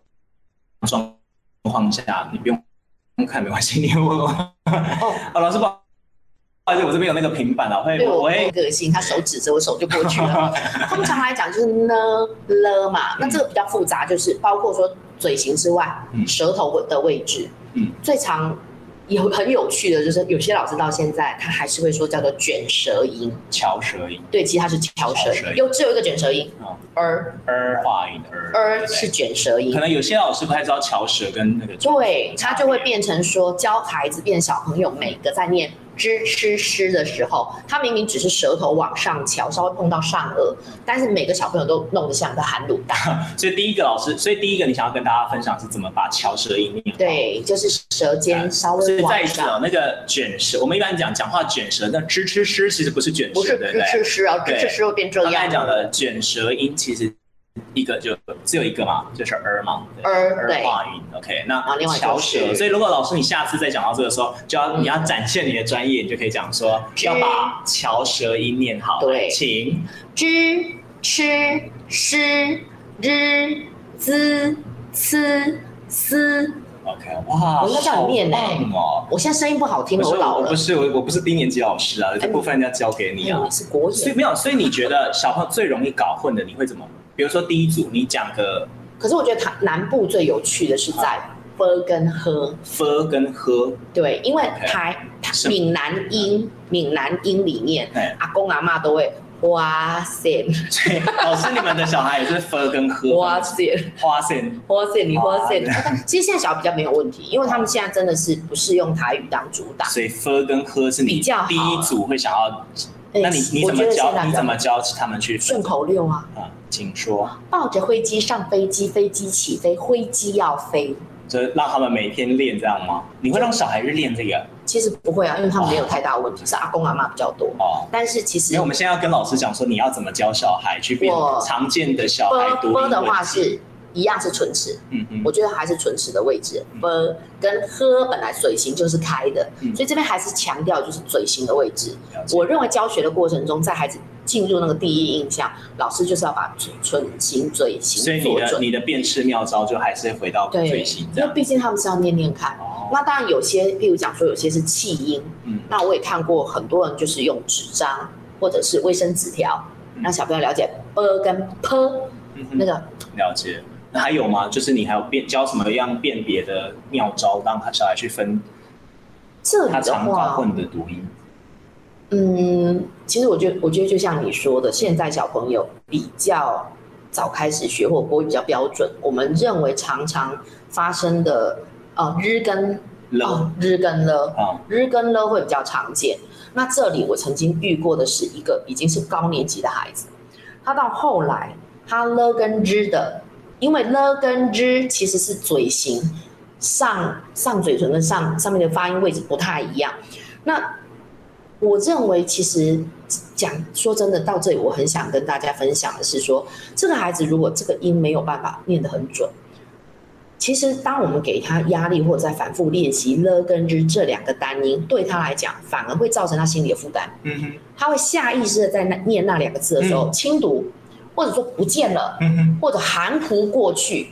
状况下，你不用看没关系，你问我。哦，(laughs) 老师不好意思，我这边有那个平板啊，会我会个性，他手指着我手就过去了。(laughs) 通常来讲就是呢了嘛，那这个比较复杂，就是包括说。嘴型之外，舌头的位置，嗯，最常有很有趣的就是，有些老师到现在他还是会说叫做卷舌音，翘舌音。对，其实它是翘舌音，有只有一个卷舌音，儿儿化音儿是卷舌音。可能有些老师不太知道翘舌跟那个，对，他就会变成说教孩子变小朋友每个在念。知吃诗的时候，他明明只是舌头往上翘，稍微碰到上颚，但是每个小朋友都弄得像个含卤蛋。(laughs) 所以第一个老师，所以第一个你想要跟大家分享是怎么把翘舌音念好？对，就是舌尖稍微往上。所以在那个卷舌，我们一般讲讲话卷舌，那知吃诗其实不是卷舌，不是知吃诗啊，知吃诗会变这样。刚才讲的卷舌音其实。一个就只有一个嘛，就是儿嘛，儿儿化音。OK，那翘舌。所以如果老师你下次再讲到这个时候，就要你要展现你的专业，你就可以讲说要把翘舌音念好。对，请知吃诗之滋呲丝。OK，哇，我应该叫你念呢。哦，我现在声音不好听，我老了。不是我，我不是低年级老师啊，这部分要交给你啊。你是国语，所以没有，所以你觉得小朋友最容易搞混的，你会怎么？比如说第一组，你讲个，可是我觉得它南部最有趣的是在 f 跟呵，f 跟喝，对，因为台闽南音，闽南音里面，阿公阿妈都会哇塞，(laughs) 老师你们的小孩也是 f 跟喝，哇塞，哇塞，哇塞，你哇塞，其实现在小孩比较没有问题，因为他们现在真的是不是用台语当主打，所以 f 跟喝是你比较第一组会想要，那你你怎么教？你怎么教他们去顺口溜啊？啊请说。抱着灰机上飞机，飞机起飞，灰机要飞。就让他们每天练这样吗？你会让小孩去练这个？其实不会啊，因为他们没有太大问题，是阿公阿妈比较多。哦。但是其实，因为我们现在要跟老师讲说，你要怎么教小孩去变常见的小孩读音的话是。一样是唇齿，嗯嗯，我觉得还是唇齿的位置。b、嗯、跟喝本来嘴型就是开的，嗯、所以这边还是强调就是嘴型的位置。我认为教学的过程中，在孩子进入那个第一印象，老师就是要把唇型、嘴型。所以你的你的辨识妙招就还是回到嘴型，因为毕竟他们是要念念看。哦、那当然有些，譬如讲说有些是气音，嗯，那我也看过很多人就是用纸张或者是卫生纸条，让小朋友了解 b 跟 p、那个了解。那还有吗？就是你还有辨教什么样辨别的妙招，让他小孩去分他常搞混的读音？嗯，其实我觉得，我觉得就像你说的，现在小朋友比较早开始学，或国语比较标准。我们认为常常发生的，呃，日跟了，日跟了，啊，日跟了会比较常见。那这里我曾经遇过的是一个已经是高年级的孩子，他到后来他了跟日的，因为了跟日其实是嘴型上上嘴唇跟上上面的发音位置不太一样。那我认为其实讲说真的，到这里我很想跟大家分享的是说，这个孩子如果这个音没有办法念得很准。其实，当我们给他压力，或者在反复练习了跟日这两个单音，对他来讲，反而会造成他心理的负担。嗯哼，他会下意识的在那念那两个字的时候轻读，或者说不见了，或者含糊过去，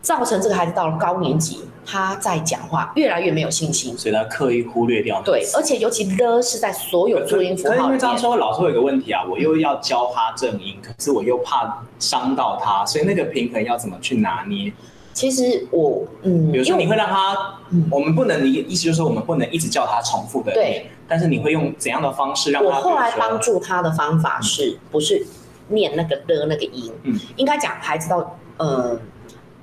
造成这个孩子到了高年级，他在讲话越来越没有信心，所以他刻意忽略掉。对，而且尤其的是在所有注音符号。因为这样说，老师会有个问题啊，我又要教他正音，可是我又怕伤到他，所以那个平衡要怎么去拿捏？其实我嗯，比如说你会让他，嗯、我们不能，你意思就是说我们不能一直叫他重复的对，但是你会用怎样的方式让他？我后来帮助他的方法是、嗯、不是念那个的那个音？嗯，应该讲孩子到呃，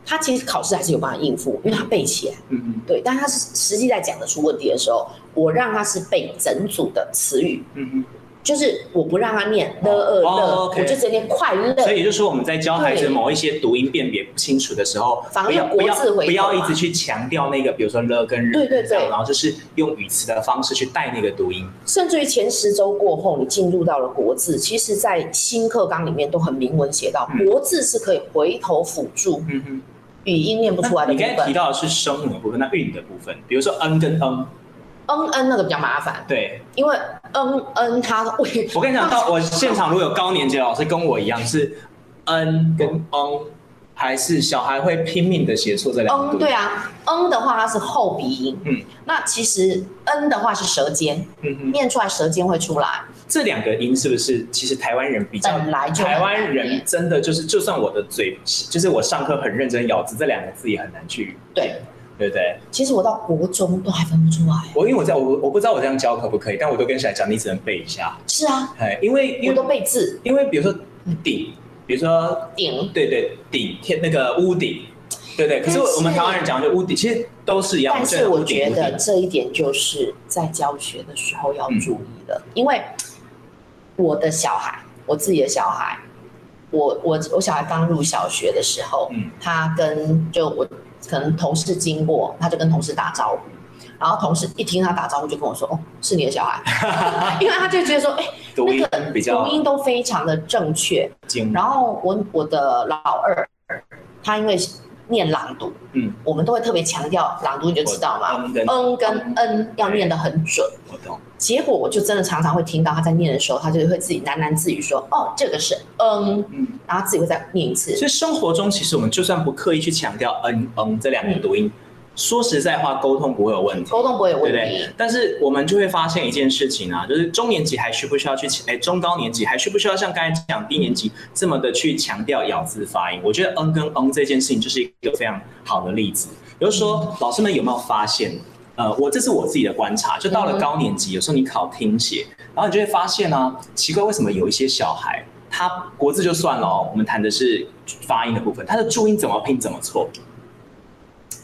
他其实考试还是有办法应付，因为他背起来。嗯嗯，对，但他是实际在讲的出问题的时候，我让他是背整组的词语。嗯嗯。就是我不让他念了呃了，我就直接念快乐。所以也就是说，我们在教孩子某一些读音辨别不清楚的时候，不要不要不要一直去强调那个，比如说了跟日，对对对，然后就是用语词的方式去带那个读音。甚至于前十周过后，你进入到了国字，其实在新课纲里面都很明文写到，国字是可以回头辅助，嗯哼，语音念不出来的部分。你刚才提到的是声母的部分，那韵的部分，比如说 n 跟 n。嗯嗯，那个比较麻烦。对，因为嗯嗯，他会。我跟你讲，到我现场如果有高年级的老师跟我一样是嗯跟嗯，还是小孩会拼命的写错这两个。嗯，对啊，嗯的话它是后鼻音。嗯，那其实嗯的话是舌尖，嗯哼，念出来舌尖会出来。这两个音是不是其实台湾人比较？本来就台湾人真的就是，就算我的嘴，就是我上课很认真咬字，这两个字也很难去。对。对不对？其实我到国中都还分不出来。我因为我在我我不知道我这样教可不可以，但我都跟小孩讲，你只能背一下。是啊，哎，因为因为都背字，因为比如说顶，比如说顶，对对顶天那个屋顶，对对。可是我们台湾人讲就屋顶，其实都是一样。但是我觉得这一点就是在教学的时候要注意的，因为我的小孩，我自己的小孩，我我我小孩刚入小学的时候，嗯，他跟就我。可能同事经过，他就跟同事打招呼，然后同事一听他打招呼，就跟我说：“哦，是你的小孩。” (laughs) 因为他就觉得说：“哎、欸，那个读音都非常的正确。”然后我我的老二，他因为念朗读，嗯，我们都会特别强调朗读，你就知道嘛，嗯跟嗯。要念得很准。我懂。结果我就真的常常会听到他在念的时候，他就会自己喃喃自语说：“哦，这个是嗯，嗯，然后自己会再念一次。”所以生活中其实我们就算不刻意去强调嗯嗯这两个读音，嗯、说实在话，沟通不会有问题，沟通不会有问题。对不对？但是我们就会发现一件事情啊，就是中年级还需不需要去哎，中高年级还需不需要像刚才讲低年级这么的去强调咬字发音？我觉得嗯跟嗯这件事情就是一个非常好的例子。比如说，嗯、老师们有没有发现？呃，我这是我自己的观察，就到了高年级，有时候你考听写，然后你就会发现呢、啊，奇怪，为什么有一些小孩，他国字就算了哦，我们谈的是发音的部分，他的注音怎么拼怎么错，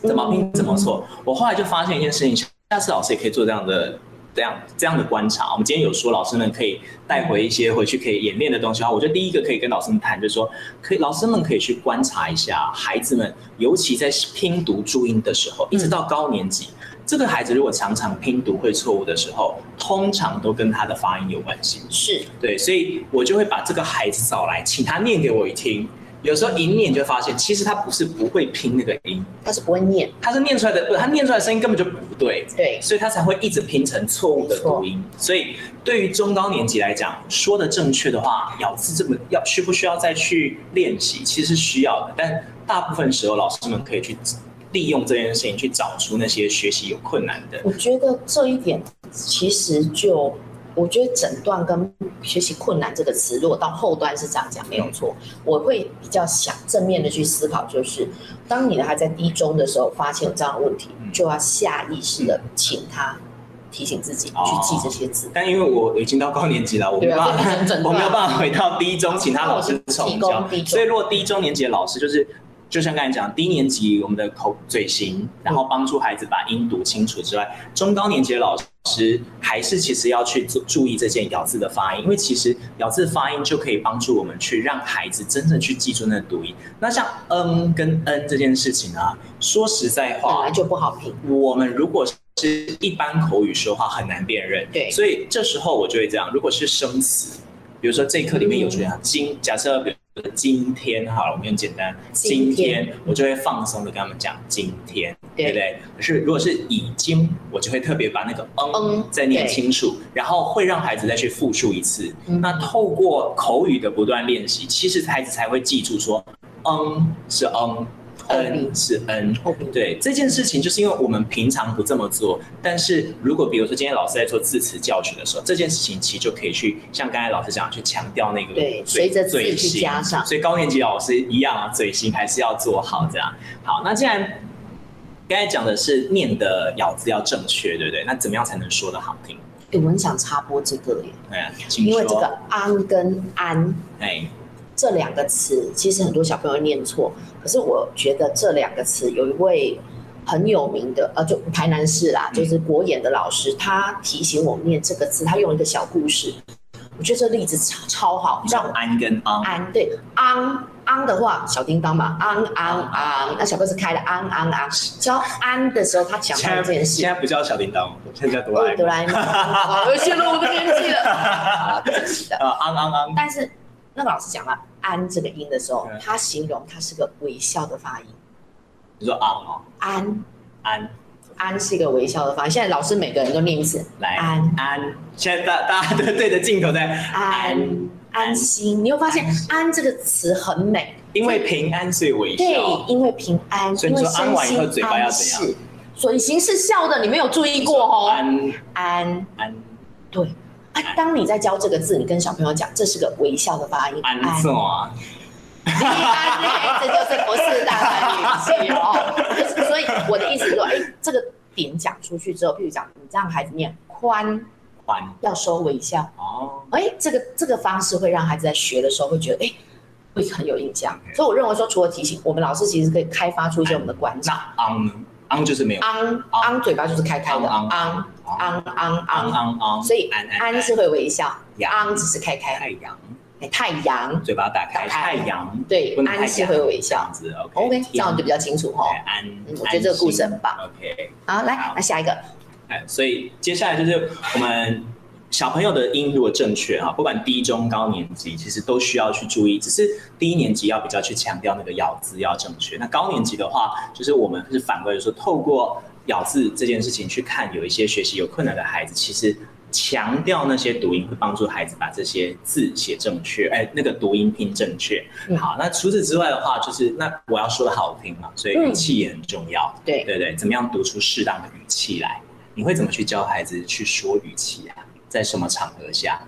怎么拼怎么错。我后来就发现一件事情，下次老师也可以做这样的这样这样的观察。我们今天有说老师们可以带回一些回去可以演练的东西的话，我觉得第一个可以跟老师们谈，就是说，可以老师们可以去观察一下孩子们，尤其在拼读注音的时候，一直到高年级。这个孩子如果常常拼读会错误的时候，通常都跟他的发音有关系。是对，所以我就会把这个孩子找来，请他念给我一听。有时候一念就发现，其实他不是不会拼那个音，他是不会念，他是念出来的，不，他念出来的声音根本就不对。对，所以他才会一直拼成错误的读音。所以对于中高年级来讲，说的正确的话，咬字这么要需不需要再去练习？其实是需要的，但大部分时候老师们可以去。利用这件事情去找出那些学习有困难的。我觉得这一点其实就我觉得诊断跟学习困难这个词，如果到后端是这样讲，没有错。我会比较想正面的去思考，就是当你的孩子在低中的时候发现有这样的问题，就要下意识的请他提醒自己去记这些字。哦、但因为我已经到高年级了，我没有办法，我没有办法回到低中，请他老师重教。所以如果低中年级的老师就是。就像刚才讲，低年级我们的口嘴型，然后帮助孩子把音读清楚之外，中高年级的老师还是其实要去注注意这件咬字的发音，因为其实咬字发音就可以帮助我们去让孩子真正去记住那个读音。那像嗯跟嗯这件事情啊，说实在话，本来就不好拼。我们如果是一般口语说话很难辨认，对，所以这时候我就会这样，如果是生词，比如说这一课里面有出现金，假设。今天好了，我们用简单。今天，我就会放松的跟他们讲今天，对，不对？可是如果是已经，我就会特别把那个嗯再念清楚，然后会让孩子再去复述一次。嗯、那透过口语的不断练习，其实孩子才会记住说嗯是嗯。N 是 N，对这件事情，就是因为我们平常不这么做。但是如果比如说今天老师在做字词教学的时候，这件事情其实就可以去像刚才老师讲，去强调那个对，随着字去加上。所以高年级老师一样啊，嘴型还是要做好这样。好，那既然刚才讲的是念的咬字要正确，对不对？那怎么样才能说的好听？哎，我很想插播这个耶，对啊，因为这个安跟安，哎。这两个词其实很多小朋友念错，可是我觉得这两个词有一位很有名的，呃，就台南市啦，就是国演的老师，他提醒我念这个字，他用一个小故事，我觉得这例子超超好，像安跟昂，安对昂昂的话，小叮当嘛，昂昂昂，那小哥是开了昂昂昂，教安的时候，他讲到这件事，现在不叫小叮当，现在叫哆啦 A 梦，哆啦 A 梦，(laughs) 我泄露我的年纪了，好，(laughs) 对不起的，呃，昂昂昂，但是。那个老师讲了“安”这个音的时候，它形容它是个微笑的发音。你说“昂”哦，“安”安安是一个微笑的发音。现在老师每个人都念一次，来安安。现在大大家都对着镜头在安安心。你会发现“安”这个词很美，因为平安所以微笑。对，因为平安，所以你说安完以后嘴巴要怎样？嘴型是笑的，你没有注意过哦。安安安，对。当你在教这个字，你跟小朋友讲，这是个微笑的发音。安怎这就是不是大男语气哦。所以我的意思是说，哎，这个点讲出去之后，譬如讲，你这样孩子念宽宽，要收微笑哦。哎，这个这个方式会让孩子在学的时候会觉得，哎，会很有印象。所以我认为说，除了提醒，我们老师其实可以开发出一些我们的观察。昂就是没有，昂昂嘴巴就是开开的，昂昂昂昂昂昂昂，所以安是会微笑，昂只是开开。太阳，哎，太阳，嘴巴打开，太阳，对，安是会微笑。这样子，OK，这样就比较清楚哈。安，我觉得这个故事很棒。OK，好，来，那下一个。哎，所以接下来就是我们。小朋友的音如果正确哈，不管低中高年级，其实都需要去注意。只是低年级要比较去强调那个咬字要正确。那高年级的话，就是我们是反过来说，透过咬字这件事情去看，有一些学习有困难的孩子，其实强调那些读音会帮助孩子把这些字写正确，哎，那个读音拼正确。好，那除此之外的话，就是那我要说的好听嘛，所以语气也很重要。对对对，怎么样读出适当的语气来？你会怎么去教孩子去说语气啊？在什么场合下？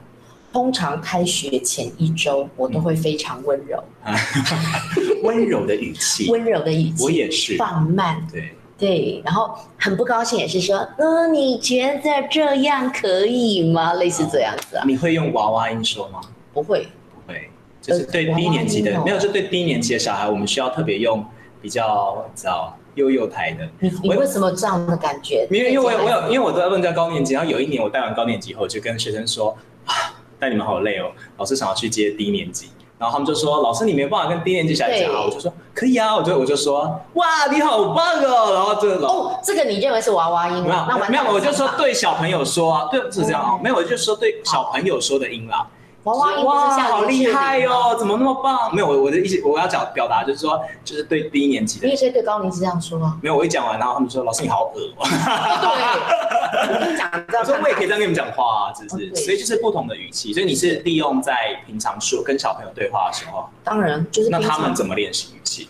通常开学前一周，我都会非常温柔，(laughs) 温柔的语气，温柔的语气，我也是放慢，对对，然后很不高兴，也是说，嗯，你觉得这样可以吗？类似这样子啊？你会用娃娃音说吗？不会，不会，就是对低年级的，没有，就对低年级的小孩，我们需要特别用比较，知道。幼幼台的，你你为什么这样的感觉？因为因为我有因为我都在问在高年级，然后有一年我带完高年级后，就跟学生说啊，带你们好累哦，老师想要去接低年级，然后他们就说老师你没有办法跟低年级小孩讲啊，我就说可以啊，我就我就说哇你好棒哦，然后这个哦这个你认为是娃娃音吗？没有没有，我就说对小朋友说啊，对是这样啊，没有我就说对小朋友说的音啦。娃娃音哇，好厉害哟！怎么那么棒？没有，我我的意思，我要讲表达就是说，就是对低年级的。你也可以对高年级这样说吗？没有，我一讲完，然后他们说：“老师你好恶。(laughs) ”对，我跟你讲，(laughs) 我说我也可以这样跟你们讲话啊，只是所以就是不同的语气。所以你是利用在平常说跟小朋友对话的时候，当然就是。那他们怎么练习语气？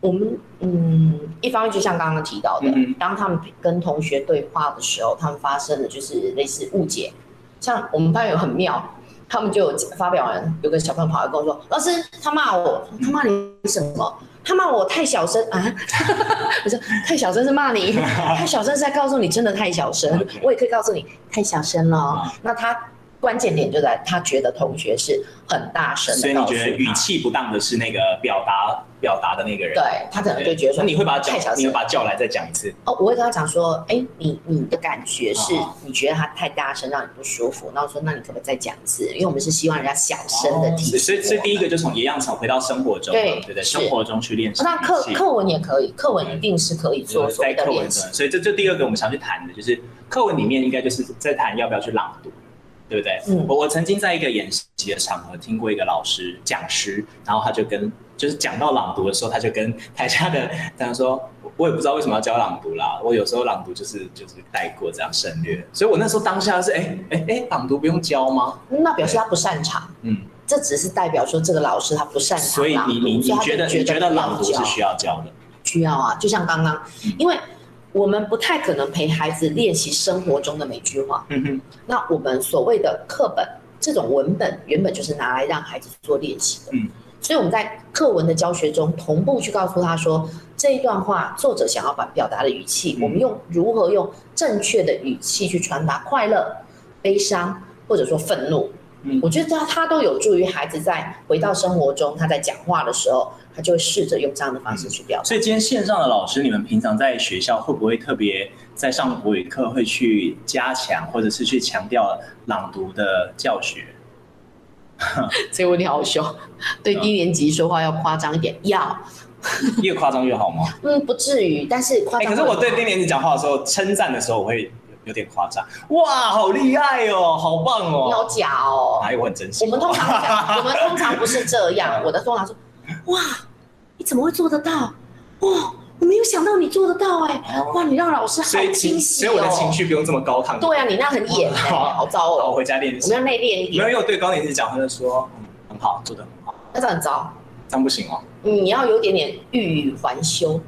我们嗯，一方面就像刚刚提到的，当他们跟同学对话的时候，他们发生的就是类似误解。像我们班有很妙，他们就有发表完，有个小朋友跑来跟我说：“老师，他骂我，他骂你什么？他骂我太小声啊！” (laughs) 我说：“太小声是骂你，(laughs) 太小声是在告诉你真的太小声。我也可以告诉你太小声了。Uh. 那他。关键点就在他觉得同学是很大声的，所以你觉得语气不当的是那个表达表达的那个人？对，他可能就觉得说，你会把他叫，你会把他叫来再讲一次？哦，我会跟他讲说，哎，你你的感觉是你觉得他太大声让你不舒服，那我说那你可不可以再讲一次？因为我们是希望人家小声的提醒。所以所以第一个就从一样从回到生活中，对对对，生活中去练习。那课课文也可以，课文一定是可以做所谓的练习。所以这这第二个我们想去谈的就是课文里面应该就是在谈要不要去朗读。对不对？嗯，我我曾经在一个演习的场合听过一个老师讲师，然后他就跟就是讲到朗读的时候，他就跟台下的他说，(laughs) 我也不知道为什么要教朗读啦，我有时候朗读就是就是带过这样省略，所以我那时候当下是哎哎哎，朗读不用教吗？那表示他不擅长，嗯，这只是代表说这个老师他不擅长，所以你你你觉得你觉得朗读是需要教的？需要啊，就像刚刚，嗯，因为。我们不太可能陪孩子练习生活中的每句话。嗯哼。那我们所谓的课本这种文本，原本就是拿来让孩子做练习的。嗯。所以我们在课文的教学中，同步去告诉他说，这一段话作者想要把表达的语气，我们用如何用正确的语气去传达快乐、悲伤，或者说愤怒。嗯。我觉得他他都有助于孩子在回到生活中，他在讲话的时候。他就会试着用这样的方式去表达。所以今天线上的老师，你们平常在学校会不会特别在上国语课会去加强，或者是去强调朗读的教学？(laughs) 这个问题好凶，对低年级说话要夸张一点，要越夸张越好吗？(laughs) 嗯，不至于，但是夸张。可是我对低年级讲话的时候，称赞的时候我会有点夸张。哇，好厉害哦，好棒哦，你好假哦，哪有我很真心？我们通常 (laughs) 讲，我们通常不是这样，我的通常是。哇，你怎么会做得到？哇，我没有想到你做得到哎、欸！哇，你让老师好惊喜、哦、所以我的情绪不用这么高亢。对啊，你那很野、(laughs) 欸，好糟哦。我回家练习。我们要内敛一点。没有，因为我对高年级讲，他就说，嗯，很好，做的很好。那这很糟，这样不行哦。你要有点点欲语还休。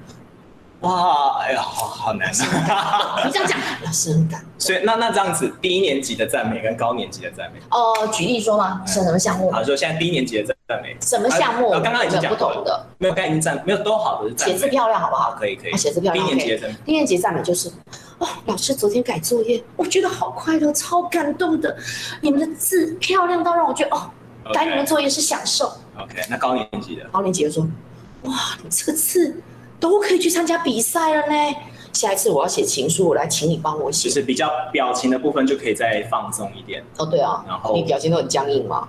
哇，哎呀，好好难啊！(laughs) 你这样讲，老师很感动。所以那那这样子，低年级的赞美跟高年级的赞美，哦、呃，举例说吗？是什么项目？好，说现在低年级的赞美，什么项目？刚刚已经讲不同的，没有，刚才已经赞，没有都好的是赞美。写字漂亮，好不好？可以可以。写字漂亮，低年级的赞美，低年级赞美就是，哦，老师昨天改作业，我觉得好快乐，超感动的。你们的字漂亮到让我觉得，哦，改你们作业是享受。OK，那高年级的，高年级的说，哇，你这个字。都可以去参加比赛了呢。下一次我要写情书，我来请你帮我写。就是比较表情的部分就可以再放松一点。哦，对啊。然后你表情都很僵硬嘛。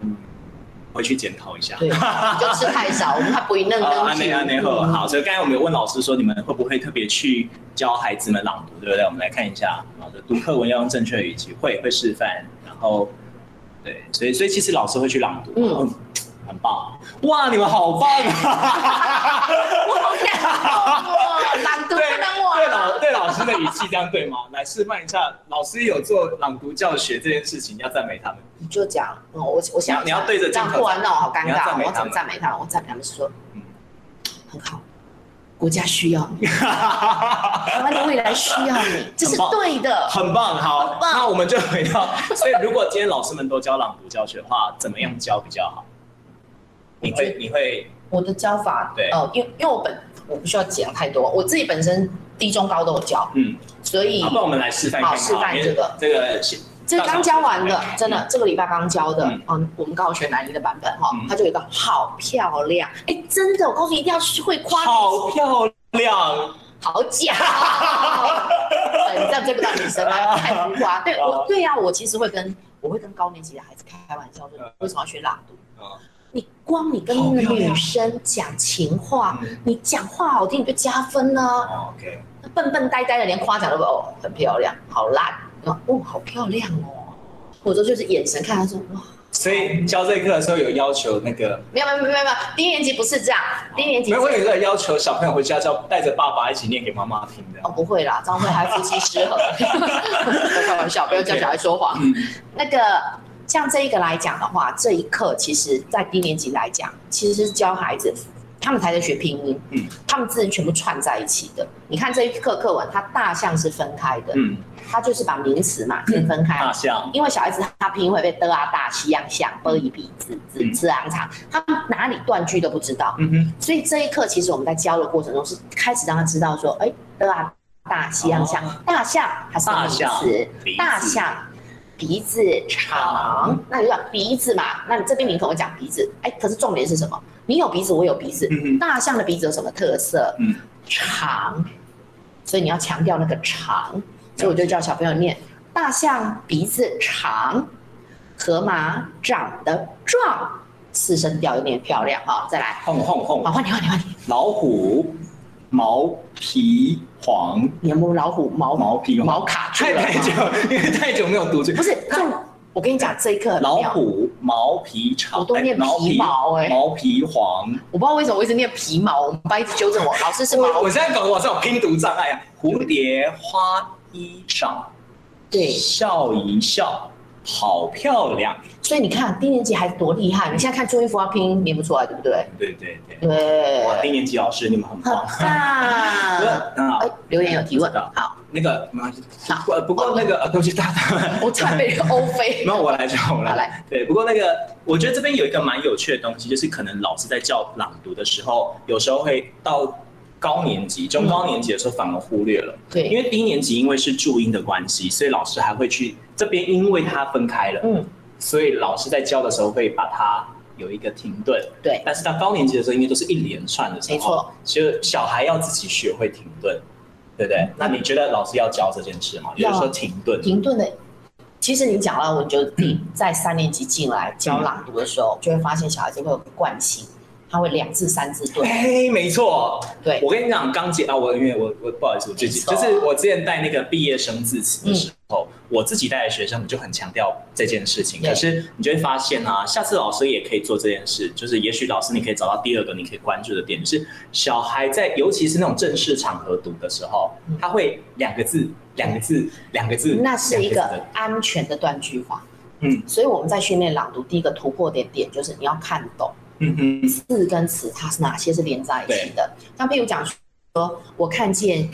嗯，回去检讨一下。对，你就吃太少，我们还不会嫩 (laughs) 嫩。安内安内好，好。所以刚才我们有问老师说，你们会不会特别去教孩子们朗读，对不对？我们来看一下。好的，读课文要用正确的语气，会会示范，然后对，所以所以其实老师会去朗读。嗯。很棒，哇！你们好棒啊！(laughs) 我好感动哦，朗读对老对老师的语气这样对吗？来示范一下，老师有做朗读教学这件事情，要赞美他们。你就讲，我我想你要对着这样，突然让我好尴尬。我怎么赞美他们？我赞美他们是说，嗯，很好，国家需要你，(laughs) 台湾的未来需要你，这是对的，很棒。好，那我们就回到，所以如果今天老师们都教朗读教学的话，怎么样教比较好？你会你会我的教法对。哦，因为因为我本我不需要讲太多，我自己本身低中高都有教，嗯，所以好，那我们来示范好示范这个这个这刚教完的，真的这个礼拜刚教的，嗯，我们刚好学南宁的版本哈，它就有一个好漂亮，哎，真的，我告诉你一定要会夸，好漂亮，好假，你这样追不到女生啊，太浮夸，对我对呀，我其实会跟我会跟高年级的孩子开玩笑说，为什么要学朗读？你光你跟那个女生讲情话，你讲话好听你就加分呢、啊。OK，笨笨呆呆的连夸奖都不哦，很漂亮，好烂，哦，好漂亮哦。或者说就是眼神看他说哇。所以教这一课的时候有要求那个？没有没有没有没有，低年级不是这样，低年级。没有会有一个要求小朋友回家就要带着爸爸一起念给妈妈听的。哦，不会啦，这样会还夫妻失和。(laughs) 开玩笑，不要教小孩说谎。那个。像这一个来讲的话，这一课其实在低年级来讲，其实是教孩子，他他们才在学拼音，嗯，他们字全部串在一起的。你看这一课课文，它大象是分开的，嗯，它就是把名词嘛先分开。大象，因为小孩子他拼音会被的啊大西洋象波一比字字字昂长，他哪里断句都不知道，嗯哼。所以这一课其实我们在教的过程中是开始让他知道说，哎，的啊大西洋象，大象它是名词，大象。鼻子长，那就叫鼻子嘛。那你这边你可能会讲鼻子，哎，可是重点是什么？你有鼻子，我有鼻子。大象的鼻子有什么特色？嗯，长，所以你要强调那个长。所以我就叫小朋友念：大象鼻子长，河马长得壮，四声调有点漂亮哈。再来，轰轰轰，好，换你换你换你。老虎。毛皮黄，你有没有老虎毛？毛皮黄。毛卡太太久，因为太久没有读这个不是，我跟你讲这一课老虎毛皮长，我都念皮毛哎，毛皮黄，我不知道为什么我一直念皮毛，我们班一直纠正我，(laughs) 老师是毛。我现在搞得我像有拼读障碍啊！蝴蝶花衣裳，对，笑一笑。好漂亮，所以你看低年级孩子多厉害。你现在看注音符号拼音念不出来，对不对？对对对。对。哇，低年级老师你们很棒。啊。哎，留言有提问。好，那个没关系。好。不过那个呃，对不起，大大。(laughs) 我差点被欧飞。那我来讲，我来。来。对，不过那个我觉得这边有一个蛮有趣的东西，就是可能老师在教朗读的时候，有时候会到。高年级、中高年级的时候反而忽略了，对，因为低年级因为是注音的关系，所以老师还会去这边，因为它分开了，嗯，所以老师在教的时候会把它有一个停顿，对。但是到高年级的时候，因为都是一连串的时候，没错，就小孩要自己学会停顿，对不对？那你觉得老师要教这件事吗？就是说停顿，停顿的，其实你讲到，我就在三年级进来教朗读的时候，就会发现小孩子会有惯性。他会两字三字对，哎，没错，对，我跟你讲，刚接啊，我因为我我不好意思，我自己就是我之前带那个毕业生字词的时候，我自己带的学生，我就很强调这件事情。可是你就会发现啊，下次老师也可以做这件事，就是也许老师你可以找到第二个你可以关注的点，就是小孩在尤其是那种正式场合读的时候，他会两个字两个字两个字，那是一个安全的断句法。嗯，所以我们在训练朗读，第一个突破点点就是你要看懂。嗯哼，字跟词它是哪些是连在一起的？那譬如讲说，我看见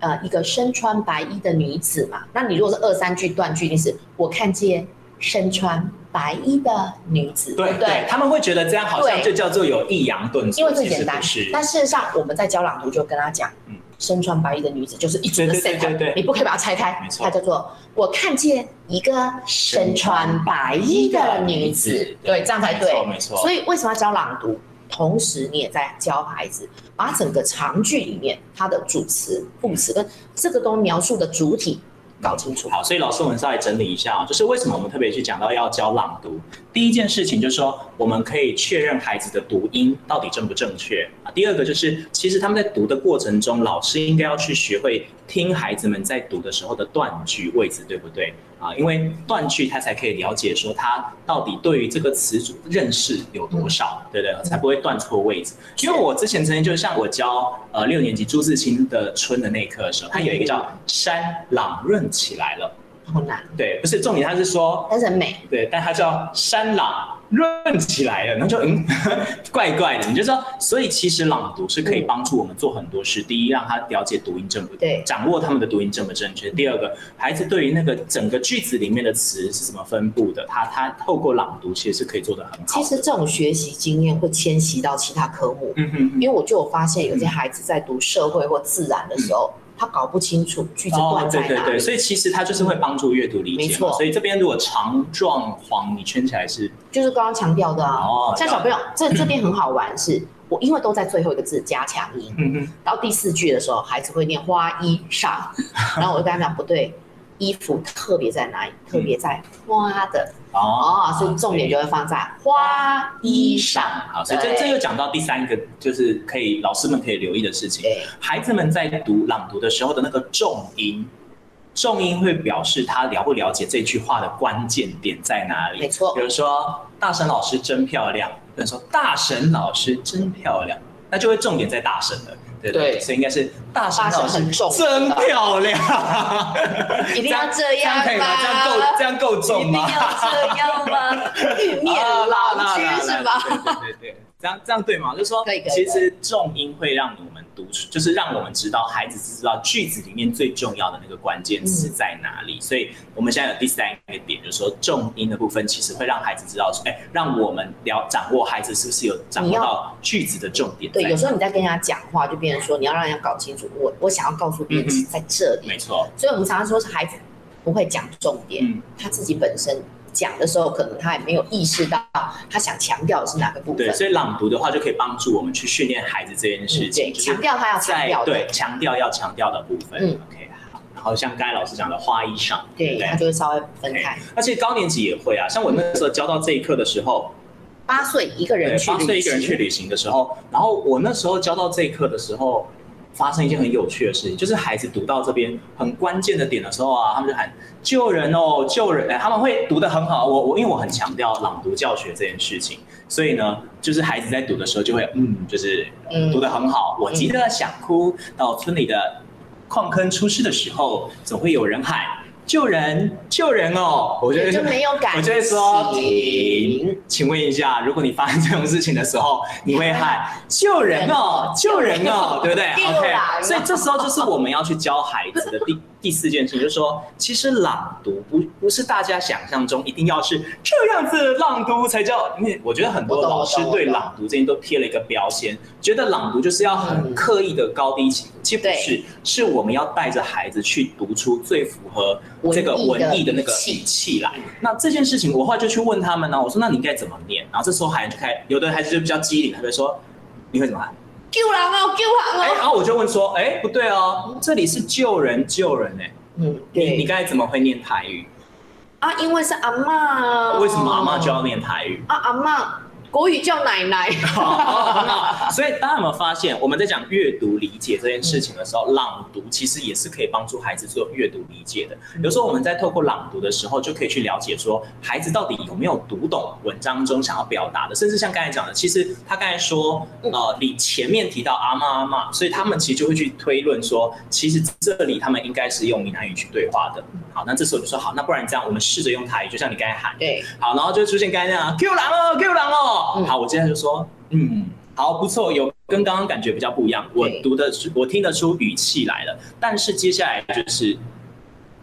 呃一个身穿白衣的女子嘛，那你如果是二三句断句，你是我看见身穿白衣的女子，对不对，对？他们会觉得这样好像就叫做有抑扬顿挫，因为最简单。但事实上我们在教朗读就跟他讲，嗯。身穿白衣的女子就是一组的 set，你不可以把它拆开。它叫做我看见一个身穿白衣的女子，对，这样才对。没错。所以为什么要教朗读？同时你也在教孩子，把整个长句里面它的主词、副词跟这个都描述的主体。搞清楚。好，所以老师，我们稍微整理一下啊，就是为什么我们特别去讲到要教朗读。第一件事情就是说，我们可以确认孩子的读音到底正不正确啊。第二个就是，其实他们在读的过程中，老师应该要去学会听孩子们在读的时候的断句位置，对不对？啊，因为断句他才可以了解说他到底对于这个词组认识有多少，对不对？才不会断错位置。因为我之前曾经就是像我教呃六年级朱自清的春的那一课的时候，他有一个叫山朗润起来了，好难。对，不是重点，他是说，但是很美。对，但他叫山朗。润起来了，然后就嗯，(laughs) 怪怪的。你就说，所以其实朗读是可以帮助我们做很多事。第一，让他了解读音正不对，掌握他们的读音正不正确。第二个，孩子对于那个整个句子里面的词是怎么分布的，他他透过朗读其实是可以做得很好。其实这种学习经验会迁徙到其他科目。嗯哼，因为我就有发现，有些孩子在读社会或自然的时候。嗯他搞不清楚句子断在哪里。哦，对对对，所以其实他就是会帮助阅读理解。没错，所以这边如果长状黄，你圈起来是，就是刚刚强调的啊。哦，像小朋友这 (clears throat) 这边很好玩，是我因为都在最后一个字加强音，嗯嗯，到第四句的时候，孩子会念花衣裳，(laughs) 然后我就跟他讲不对。衣服特别在哪里？特别在花的哦，所以重点就会放在花衣上。好，所以这这又讲到第三个，就是可以老师们可以留意的事情。孩子们在读朗读的时候的那个重音，重音会表示他了不了解这句话的关键点在哪里。没错，比如说大神老师真漂亮，比如说大神老师真漂亮，那就会重点在大神了。对，对，所以应该是大神老师真漂亮，(laughs) 一定要这样吗？这样可以吗？这样够这样够重吗？一定要这样吗？(laughs) 玉面老君是吧？对对对对，这样这样对吗？就是说，其实重音会让我们读，就是让我们知道孩子知道句子里面最重要的那个关键词在哪里。所以我们现在有第三个点，就是说重音的部分其实会让孩子知道，哎，让我们了掌握孩子是不是有掌握到句子的重点。对，有时候你在跟人家讲话，就变成说你要让人家搞清楚，我我想要告诉别人是在这里。没错。所以我们常常说是孩子不会讲重点，他自己本身。讲的时候，可能他也没有意识到他想强调的是哪个部分。对，所以朗读的话就可以帮助我们去训练孩子这件事情，强调他要强调的，对，强调要强调的部分。嗯，OK，好。然后像刚才老师讲的花衣裳，对，他就会稍微分开。而且高年级也会啊，像我那时候教到这一课的时候，八岁一个人去，八岁一个人去旅行的时候，然后我那时候教到这一课的时候。发生一件很有趣的事情，就是孩子读到这边很关键的点的时候啊，他们就喊救人哦，救人！哎，他们会读得很好。我我因为我很强调朗读教学这件事情，所以呢，就是孩子在读的时候就会嗯，就是读得很好。我急得想哭，到村里的矿坑出事的时候，总会有人喊。救人，救人哦！我觉得就没有感，我就会说停。请问一下，如果你发生这种事情的时候，你会喊 (laughs) 救人哦，救人哦，对不对？OK。所以这时候就是我们要去教孩子的第第四件事，就是说，其实朗读不不是大家想象中一定要是这样子朗读才叫。因为我觉得很多老师对朗读这些都贴了一个标签，觉得朗读就是要很刻意的高低起伏。其实不是，是我们要带着孩子去读出最符合。这个文艺的那个语气来，那这件事情我后来就去问他们呢，我说那你应该怎么念？然后这时候孩子就开，有的孩子就比较机灵，他就说你会怎么喊？救人哦，救人哦！然后我就问说，哎，不对哦，这里是救人救人哎，嗯，你你刚才怎么会念台语？啊，因为是阿妈。为什么阿妈就要念台语？啊，阿嬷。国语叫奶奶，(laughs) 所以大家有没有发现，我们在讲阅读理解这件事情的时候，朗读其实也是可以帮助孩子做阅读理解的。有时候我们在透过朗读的时候，就可以去了解说，孩子到底有没有读懂文章中想要表达的。甚至像刚才讲的，其实他刚才说，呃，你前面提到阿妈阿妈，所以他们其实就会去推论说，其实这里他们应该是用闽南语去对话的。好，那这时候就说好，那不然这样，我们试着用台语，就像你刚才喊，对，好，然后就出现刚才那样，Q 狼哦，Q 狼哦。好，我接下来就说，嗯，好，不错，有跟刚刚感觉比较不一样。我读的是，我听得出语气来了。但是接下来就是，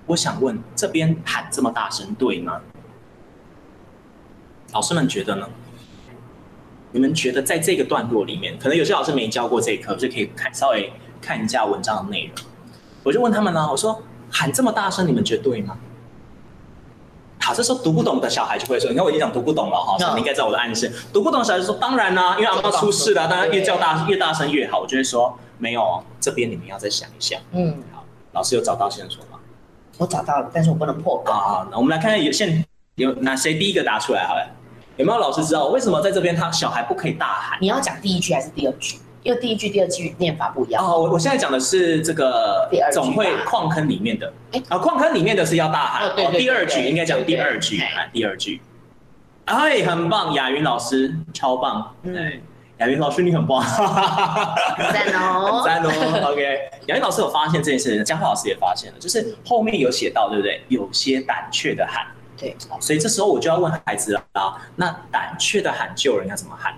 我想问，这边喊这么大声，对吗？老师们觉得呢？你们觉得在这个段落里面，可能有些老师没教过这一课，就可以看稍微看一下文章的内容。我就问他们呢，我说喊这么大声，你们觉得对吗？好，这时候读不懂的小孩就会说：“你看我已经讲读不懂了哈，你应该知道我的暗示。读不懂的小孩就说：当然啦、啊，因为阿妈出事了，当然越叫大越大声越好。”我就会说：“没有，这边你们要再想一想。”嗯，好，老师有找到线索吗？我找到了，但是我不能破梗。好，那我们来看看有现有哪谁第一个答出来？好了，有没有老师知道为什么在这边他小孩不可以大喊？你要讲第一句还是第二句？因为第一句、第二句念法不一样。哦，我我现在讲的是这个总会矿坑里面的。哎，啊，矿坑里面的是要大喊。哦，对，第二句应该讲第二句，啊，第二句。哎，很棒，雅云老师超棒。对，雅云老师你很棒。赞哦，(laughs) 赞哦。OK，雅云老师有发现这件事情，江浩老师也发现了，就是后面有写到，对不对？有些胆怯的喊。对。所以这时候我就要问孩子了啊，那胆怯的喊救人要怎么喊？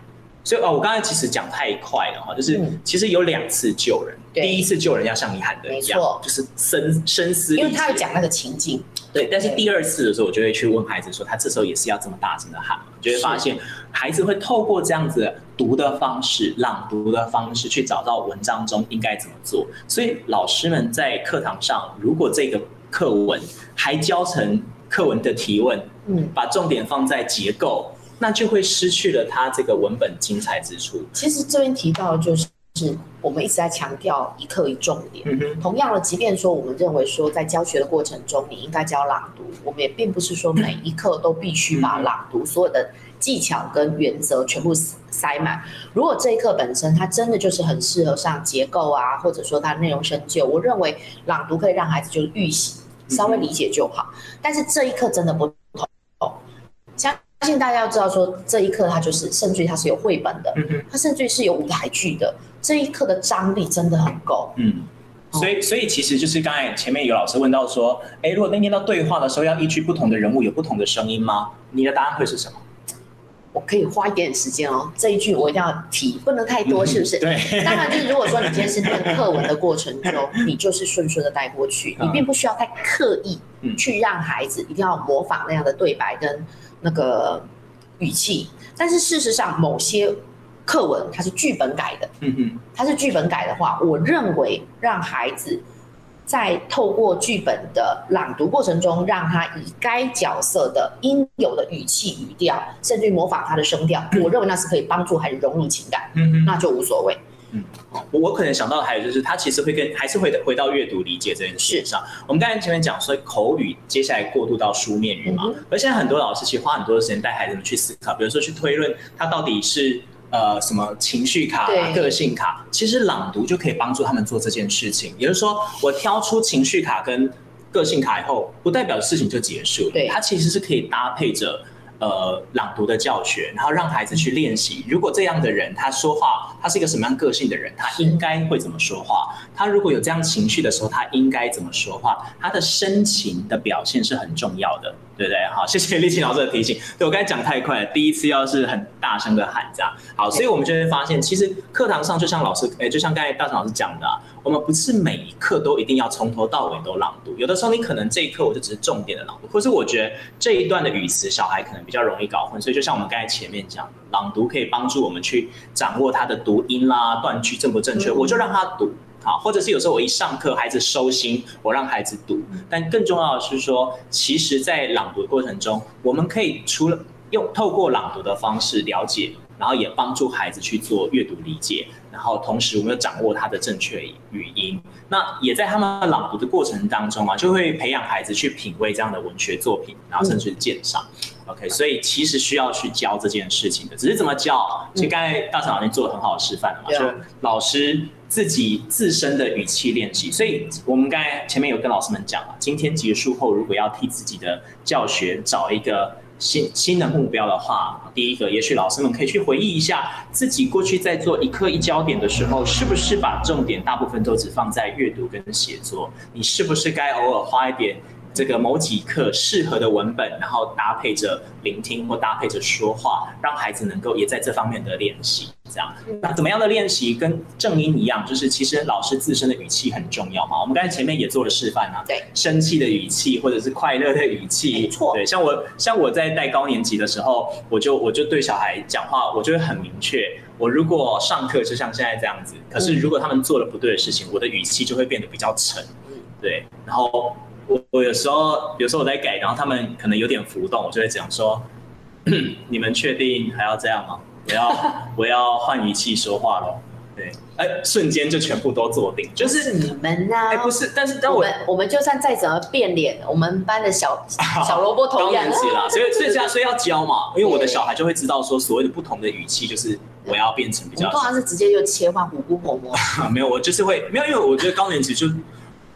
所以哦，我刚才其实讲太快了哈，就是其实有两次救人，第一次救人要像你喊的一样，就是深深思，因为他有讲那个情境。对，但是第二次的时候，我就会去问孩子说，他这时候也是要这么大声的喊，就会发现孩子会透过这样子读的方式、朗读的方式去找到文章中应该怎么做。所以老师们在课堂上，如果这个课文还教成课文的提问，嗯，把重点放在结构。那就会失去了它这个文本精彩之处。其实这边提到的就是，我们一直在强调一课一重点。嗯。同样的，即便说我们认为说在教学的过程中你应该教朗读，我们也并不是说每一课都必须把朗读所有的技巧跟原则全部塞满。如果这一课本身它真的就是很适合上结构啊，或者说它内容深究，我认为朗读可以让孩子就是预习，稍微理解就好。但是这一课真的不同。像相信大家要知道，说这一刻它就是，甚至于它是有绘本的，嗯它甚至于是有舞台剧的。这一刻的张力真的很够。嗯，所以所以其实就是刚才前面有老师问到说，哎，如果那天到对话的时候要依据不同的人物有不同的声音吗？你的答案会是什么？我可以花一点点时间哦，这一句我一定要提，不能太多，是不是？嗯、对。当然，就是如果说你今天是念课文的过程中，(laughs) 你就是顺顺的带过去，你并不需要太刻意去让孩子一定要模仿那样的对白跟那个语气。但是事实上，某些课文它是剧本改的，嗯嗯，它是剧本改的话，我认为让孩子。在透过剧本的朗读过程中，让他以该角色的应有的语气、语调，甚至于模仿他的声调，我认为那是可以帮助孩子融入情感，嗯，那就无所谓。嗯，我可能想到的还有就是，他其实会跟还是会回到阅读理解这件事上。我们刚才前面讲说口语，接下来过渡到书面语嘛，嗯、而现在很多老师其实花很多的时间带孩子们去思考，比如说去推论他到底是。呃，什么情绪卡、个性卡，其实朗读就可以帮助他们做这件事情。也就是说，我挑出情绪卡跟个性卡以后，不代表事情就结束了。对，它其实是可以搭配着。呃，朗读的教学，然后让孩子去练习。如果这样的人他说话，他是一个什么样个性的人，他应该会怎么说话？他如果有这样情绪的时候，他应该怎么说话？他的深情的表现是很重要的，对不对？好，谢谢立青老师的提醒。对，我刚才讲太快了，第一次要是很大声的喊这样。好，所以我们就会发现，其实课堂上就像老师，哎，就像刚才大成老师讲的啊，我们不是每一课都一定要从头到尾都朗读。有的时候你可能这一课我就只是重点的朗读，或是我觉得这一段的语词小孩可能比较容易搞混，所以就像我们刚才前面讲，朗读可以帮助我们去掌握它的读音啦、断句正不正确，我就让他读好，或者是有时候我一上课孩子收心，我让孩子读。但更重要的是说，其实，在朗读的过程中，我们可以除了用透过朗读的方式了解。然后也帮助孩子去做阅读理解，然后同时我们又掌握他的正确语音。那也在他们朗读的过程当中啊，就会培养孩子去品味这样的文学作品，然后甚至是鉴赏。嗯、OK，所以其实需要去教这件事情的，只是怎么教？其实刚才大成老师做了很好的示范了嘛，就、嗯、老师自己自身的语气练习。所以我们刚才前面有跟老师们讲了，今天结束后，如果要替自己的教学找一个。新新的目标的话，第一个，也许老师们可以去回忆一下自己过去在做一课一焦点的时候，是不是把重点大部分都只放在阅读跟写作？你是不是该偶尔花一点？这个某几课适合的文本，然后搭配着聆听或搭配着说话，让孩子能够也在这方面的练习。这样，那怎么样的练习跟正音一样？就是其实老师自身的语气很重要嘛。我们刚才前面也做了示范啊，对，生气的语气或者是快乐的语气，没错。对，像我像我在带高年级的时候，我就我就对小孩讲话，我就会很明确。我如果上课就像现在这样子，可是如果他们做了不对的事情，我的语气就会变得比较沉。对，然后。我我有时候，有时候我在改，然后他们可能有点浮动，我就会这样说：“ (clears throat) 你们确定还要这样吗？我要 (laughs) 我要换语气说话喽。”对，哎，瞬间就全部都坐定，就是你们呢？哎，不是，但是当我们我们就算再怎么变脸，我们班的小 (laughs) 小萝卜头一样啦，所以所以这样 (laughs) 所以要教嘛，因为我的小孩就会知道说，所谓的不同的语气，就是我要变成比较。通常是直接就切换虎姑婆婆。没有，我就是会没有，因为我觉得高年级就。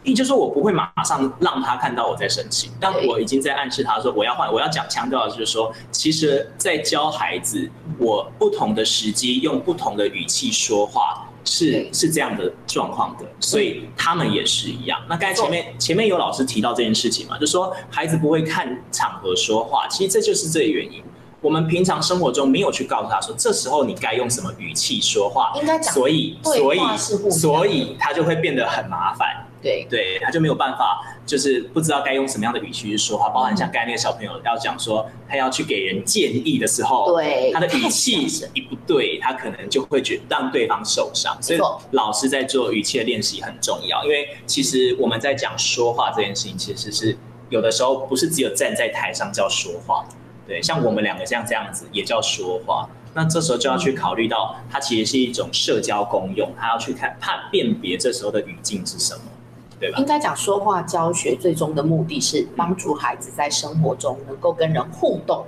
也就是说，我不会马上让他看到我在生气，但我已经在暗示他说，我要换，我要讲强调的就是说，其实，在教孩子，我不同的时机用不同的语气说话是是这样的状况的，所以他们也是一样。那刚才前面前面有老师提到这件事情嘛，就说孩子不会看场合说话，其实这就是这个原因。我们平常生活中没有去告诉他说，这时候你该用什么语气说话，应该讲，所以所以所以他就会变得很麻烦。对对，他就没有办法，就是不知道该用什么样的语气去说话。包含像刚才那个小朋友要讲说，他要去给人建议的时候，对，他的语气一不对，他可能就会觉让对方受伤。所以老师在做语气的练习很重要，因为其实我们在讲说话这件事情，其实是有的时候不是只有站在台上叫说话，对，像我们两个像这样子也叫说话。那这时候就要去考虑到，它其实是一种社交功用，他要去看判辨别这时候的语境是什么。应该讲说话教学最终的目的是帮助孩子在生活中能够跟人互动，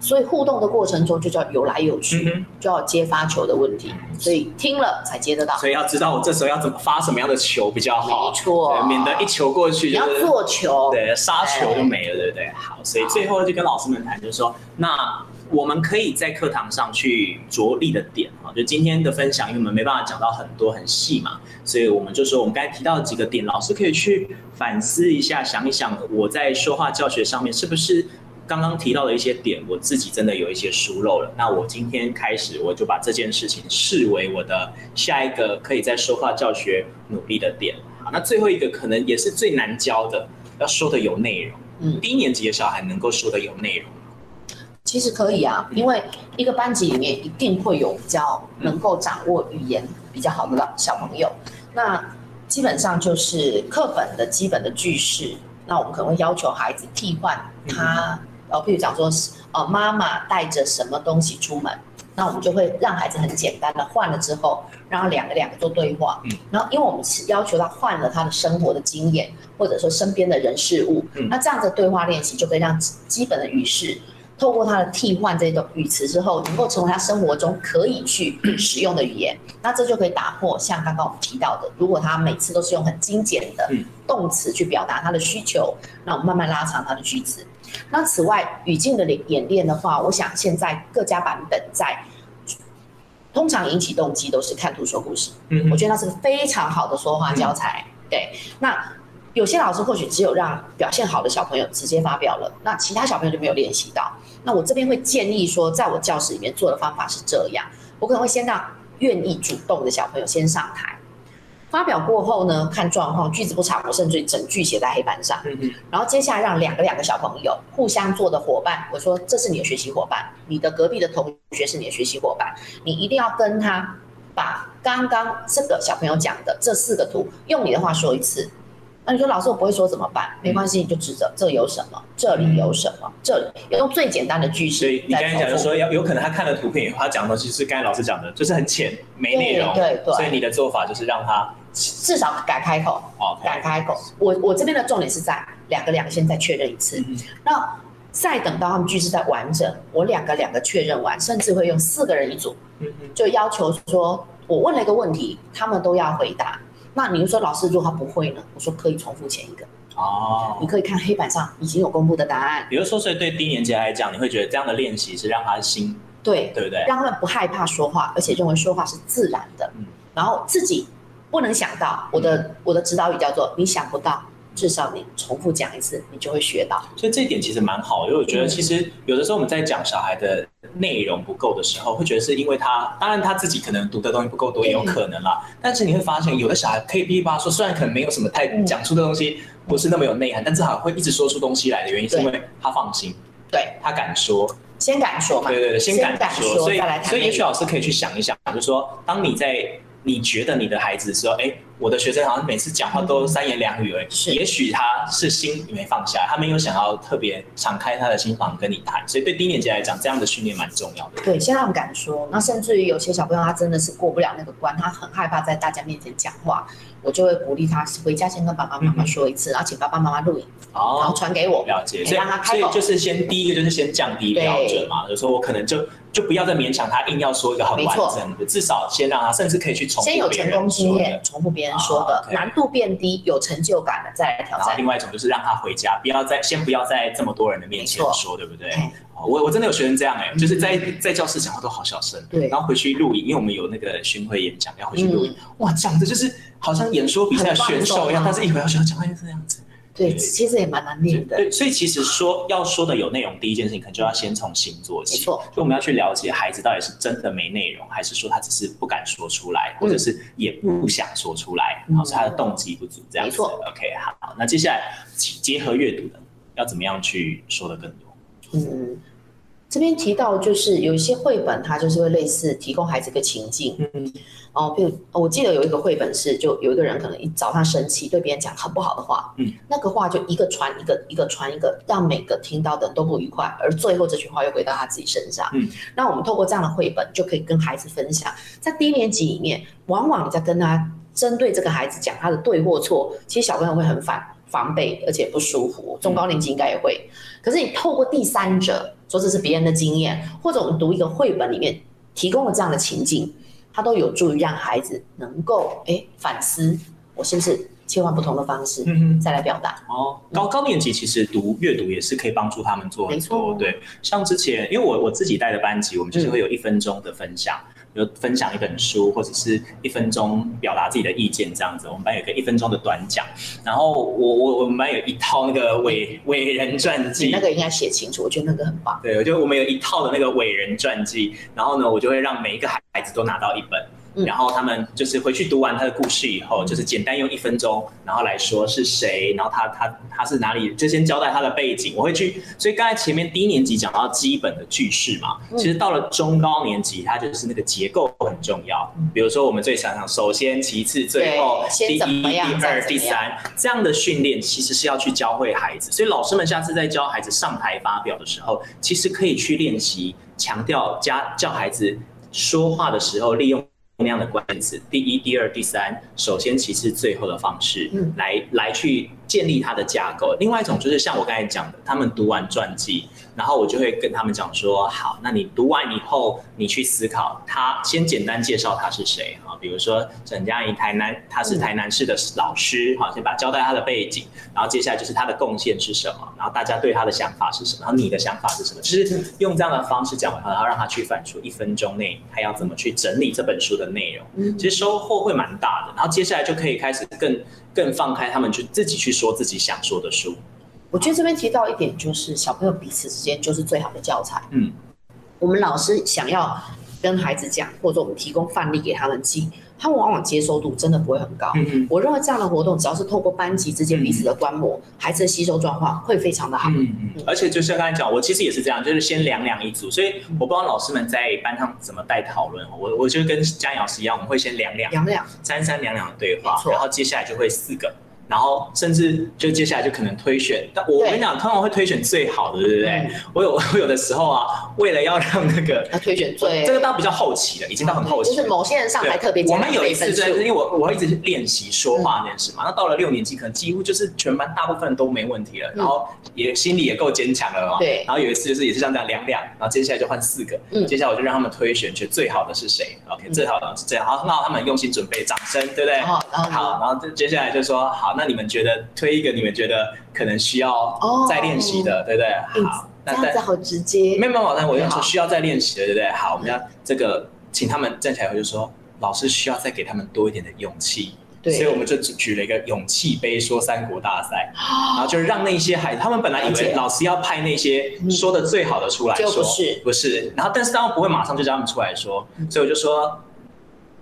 所以互动的过程中就叫有来有去，就要接发球的问题，所以听了才接得到。所以要知道我这时候要怎么发什么样的球比较好，没错，免得一球过去就你要做球，对，杀球就没了，对不对？好，所以最后就跟老师们谈，就是说那。我们可以在课堂上去着力的点啊，就今天的分享，因为我们没办法讲到很多很细嘛，所以我们就说我们刚才提到的几个点，老师可以去反思一下，想一想我在说话教学上面是不是刚刚提到的一些点，我自己真的有一些疏漏了。那我今天开始，我就把这件事情视为我的下一个可以在说话教学努力的点。好，那最后一个可能也是最难教的，要说的有内容。嗯，低年级的小孩能够说的有内容吗？其实可以啊，因为一个班级里面一定会有比较能够掌握语言比较好的小朋友。那基本上就是课本的基本的句式，那我们可能会要求孩子替换他，呃，譬如讲说，呃，妈妈带着什么东西出门，那我们就会让孩子很简单的换了之后，然后两个两个做对话，嗯，然后因为我们是要求他换了他的生活的经验，或者说身边的人事物，嗯，那这样子的对话练习就可以让基本的语式。透过他的替换这种语词之后，能够成为他生活中可以去 (clears throat) 使用的语言，那这就可以打破像刚刚我们提到的，如果他每次都是用很精简的动词去表达他的需求，那我们慢慢拉长他的句子。那此外，语境的演练的话，我想现在各家版本在通常引起动机都是看图说故事，嗯，我觉得那是个非常好的说话教材，对，那。有些老师或许只有让表现好的小朋友直接发表了，那其他小朋友就没有练习到。那我这边会建议说，在我教室里面做的方法是这样：我可能会先让愿意主动的小朋友先上台发表，过后呢，看状况，句子不长，我甚至整句写在黑板上。然后接下来让两个两个小朋友互相做的伙伴，我说这是你的学习伙伴，你的隔壁的同学是你的学习伙伴，你一定要跟他把刚刚这个小朋友讲的这四个图，用你的话说一次。那你说老师我不会说怎么办？没关系，你就指着这有什么，这里有什么，这里用最简单的句式。所以你刚才讲的说，要有可能他看了图片以后，他讲的东西是刚才老师讲的，就是很浅，没内容。对对，对。所以你的做法就是让他至少敢开口。哦，敢开口。我我这边的重点是在两个两个先再确认一次，嗯、那再等到他们句式再完整，我两个两个确认完，甚至会用四个人一组，就要求说我问了一个问题，他们都要回答。那您说老师，如果他不会呢？我说可以重复前一个哦，你可以看黑板上已经有公布的答案。比如说，所以对低年级来讲，你会觉得这样的练习是让他心对对不对？让他们不害怕说话，而且认为说话是自然的。嗯，然后自己不能想到，我的、嗯、我的指导语叫做你想不到。至少你重复讲一次，你就会学到。所以这一点其实蛮好，因为我觉得其实有的时候我们在讲小孩的内容不够的时候，会觉得是因为他，当然他自己可能读的东西不够多，也有可能啦。但是你会发现，有的小孩可以噼里啪啦说，虽然可能没有什么太讲出的东西，不是那么有内涵，但至少会一直说出东西来的原因，是因为他放心，对，他敢说，先敢说嘛，对对对，先敢说，所以所以也许老师可以去想一想，就是说，当你在你觉得你的孩子说，哎。我的学生好像每次讲话都三言两语而已，是，也许他是心没放下，他没有想要特别敞开他的心房跟你谈，所以对低年级来讲，这样的训练蛮重要的。对，先让他们敢说，那甚至于有些小朋友他真的是过不了那个关，他很害怕在大家面前讲话，我就会鼓励他回家先跟爸爸妈妈说一次，嗯、然后请爸爸妈妈录影，哦，然后传给我，了解。所以让他开口，所以就是先第一个就是先降低标准嘛，就是说我可能就就不要再勉强他硬要说一个很完整的，至少先让他甚至可以去重复别人说的，先有成功经验，重复别人说的。Oh, okay. 难度变低，有成就感了再来挑战。另外一种就是让他回家，不要在先不要在这么多人的面前说，对不对？我我真的有学生这样哎、欸，就是在在教室讲话都好小声，对，然后回去录影，因为我们有那个巡回演讲要回去录影，嗯、哇，讲的就是好像演说比赛选手一样，但是一回到学校讲话就是这样子。对，其实也蛮难念的。对，所以其实说要说的有内容，第一件事情可能就要先从心做起。没错，所以我们要去了解孩子到底是真的没内容，还是说他只是不敢说出来，或者是也不想说出来，然后是他的动机不足这样子。OK，好，那接下来结合阅读的，要怎么样去说的更多？嗯。这边提到就是有一些绘本，它就是会类似提供孩子一个情境，嗯，哦，譬如我记得有一个绘本是，就有一个人可能一早上生气，对别人讲很不好的话，嗯，那个话就一个传一个，一个传一个，让每个听到的都不愉快，而最后这句话又回到他自己身上，嗯，那我们透过这样的绘本，就可以跟孩子分享，在低年级里面，往往你在跟他针对这个孩子讲他的对或错，其实小朋友会很反防备，而且不舒服，中高年级应该也会，嗯，可是你透过第三者。说这是别人的经验，或者我们读一个绘本里面提供了这样的情境，它都有助于让孩子能够哎反思，我是不是切换不同的方式，嗯嗯，再来表达。哦，高高年级其实读阅读也是可以帮助他们做很多，没错，对。像之前因为我我自己带的班级，我们就是会有一分钟的分享。嗯比如分享一本书，或者是一分钟表达自己的意见这样子。我们班有一个一分钟的短讲，然后我我我们班有一套那个伟伟人传记，那个应该写清楚，我觉得那个很棒。对，我觉得我们有一套的那个伟人传记，然后呢，我就会让每一个孩子都拿到一本。然后他们就是回去读完他的故事以后，就是简单用一分钟，然后来说是谁，然后他他他是哪里，就先交代他的背景。我会去，所以刚才前面低年级讲到基本的句式嘛，其实到了中高年级，它就是那个结构很重要。比如说我们最常常，首先、其次、最后，第一、第二、第三，这样的训练其实是要去教会孩子。所以老师们下次在教孩子上台发表的时候，其实可以去练习强调加教孩子说话的时候利用。那样的关键词，第一、第二、第三，首先、其次、最后的方式，嗯，来来去建立它的架构。另外一种就是像我刚才讲的，他们读完传记。然后我就会跟他们讲说，好，那你读完以后，你去思考他，先简单介绍他是谁啊，比如说沈佳宜，台南，他是台南市的老师，好，先把交代他的背景，然后接下来就是他的贡献是什么，然后大家对他的想法是什么，然后你的想法是什么，就是用这样的方式讲完，然后让他去反出一分钟内他要怎么去整理这本书的内容，其实收获会蛮大的，然后接下来就可以开始更更放开他们去自己去说自己想说的书。我觉得这边提到一点，就是小朋友彼此之间就是最好的教材。嗯，我们老师想要跟孩子讲，或者我们提供范例给他们记，他们往往接受度真的不会很高。嗯嗯，我认为这样的活动，只要是透过班级之间彼此的观摩，嗯、孩子的吸收状况会非常的好。嗯嗯，而且就像刚才讲，我其实也是这样，就是先两两一组，所以我不知道老师们在班上怎么带讨论。我我就跟佳颖老师一样，我们会先两两两两三三两两的对话，然后接下来就会四个。然后甚至就接下来就可能推选，但我跟你讲，通常会推选最好的，对不对？我有 (laughs) 我有的时候啊，为了要让那个 (laughs) 他推选最，这个到比较后期了，已经到很后期。就是某些人上台特别。我们有一次就是因为我我会一直练习说话那件事嘛，那到了六年级，可能几乎就是全班大部分都没问题了，然后也心里也够坚强了嘛。对。然后有一次就是也是像这样两两，然后接下来就换四个，嗯，接下来我就让他们推选，觉得最好的是谁？OK，最好的是这样，好，很好，他们用心准备，掌声，对不对？好，然后接下来就说好，那你们觉得？推一个你们觉得可能需要再练习的，对不对？好，那这样子好直接。没有没有，那我用说需要再练习的，对不对？好，我们要这个，请他们站起来，我就说老师需要再给他们多一点的勇气。对，所以我们就举了一个勇气杯说三国大赛，然后就让那些孩子，他们本来以为老师要派那些说的最好的出来说，不是不是，然后但是他们不会马上就叫他们出来说，所以我就说。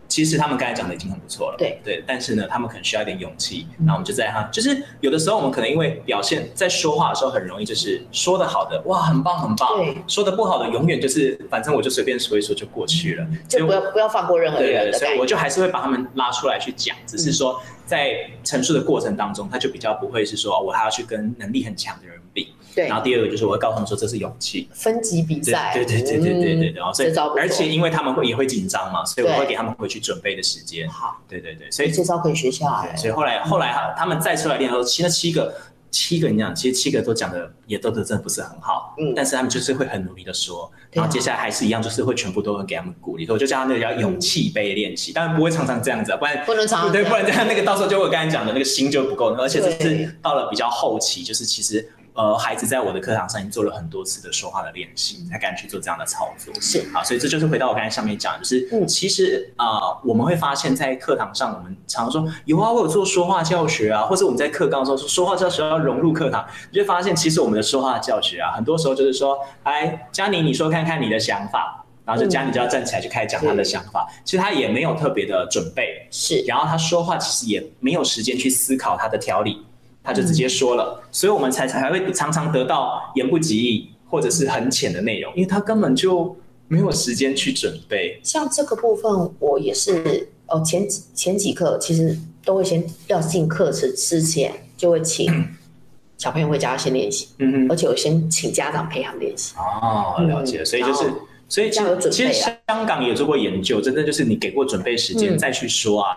其实他们刚才讲的已经很不错了，对。对，但是呢，他们可能需要一点勇气。然后我们就在他，就是有的时候我们可能因为表现在说话的时候很容易就是说的好的，哇，很棒很棒，对，说的不好的永远就是反正我就随便说一说就过去了，就不要不要放过任何人。对对，所以我就还是会把他们拉出来去讲，只是说在陈述的过程当中，他就比较不会是说我还要去跟能力很强的人比。对，然后第二个就是我会告诉他们说，这是勇气，分级比赛，对对对对对对对，然后所以而且因为他们会也会紧张嘛，所以我会给他们回去准备的时间。好，对对对，所以这招可以学下来。所以后来后来哈，他们再出来练的时候，其实七个七个你讲，其实七个都讲的也都是真的不是很好，嗯，但是他们就是会很努力的说，然后接下来还是一样，就是会全部都会给他们鼓励，我就叫他那个叫勇气杯练习，当然不会常常这样子，不然不能常常对，不然这样那个到时候就我刚才讲的那个心就不够，而且这是到了比较后期，就是其实。呃，孩子在我的课堂上已经做了很多次的说话的练习，才敢去做这样的操作。是啊，所以这就是回到我刚才上面讲，就是、嗯、其实啊、呃，我们会发现，在课堂上，我们常说有啊，我有做说话教学啊，或者我们在课纲的时候说说话教学要融入课堂，你就会发现，其实我们的说话教学啊，很多时候就是说，哎，佳妮，你说看看你的想法，然后就佳妮就要站起来就开始讲他的想法，嗯、其实他也没有特别的准备，是，然后他说话其实也没有时间去思考他的条理。他就直接说了，所以我们才才会常常得到言不及义或者是很浅的内容，因为他根本就没有时间去准备。像这个部分，我也是哦，前几前几课其实都会先要进课程之前就会请 (clears throat) 小朋友回家先练习，嗯嗯，而且我先请家长陪他们练习。哦，了解，所以就是所以其实其实香港也做过研究，真的就是你给过准备时间再去说啊。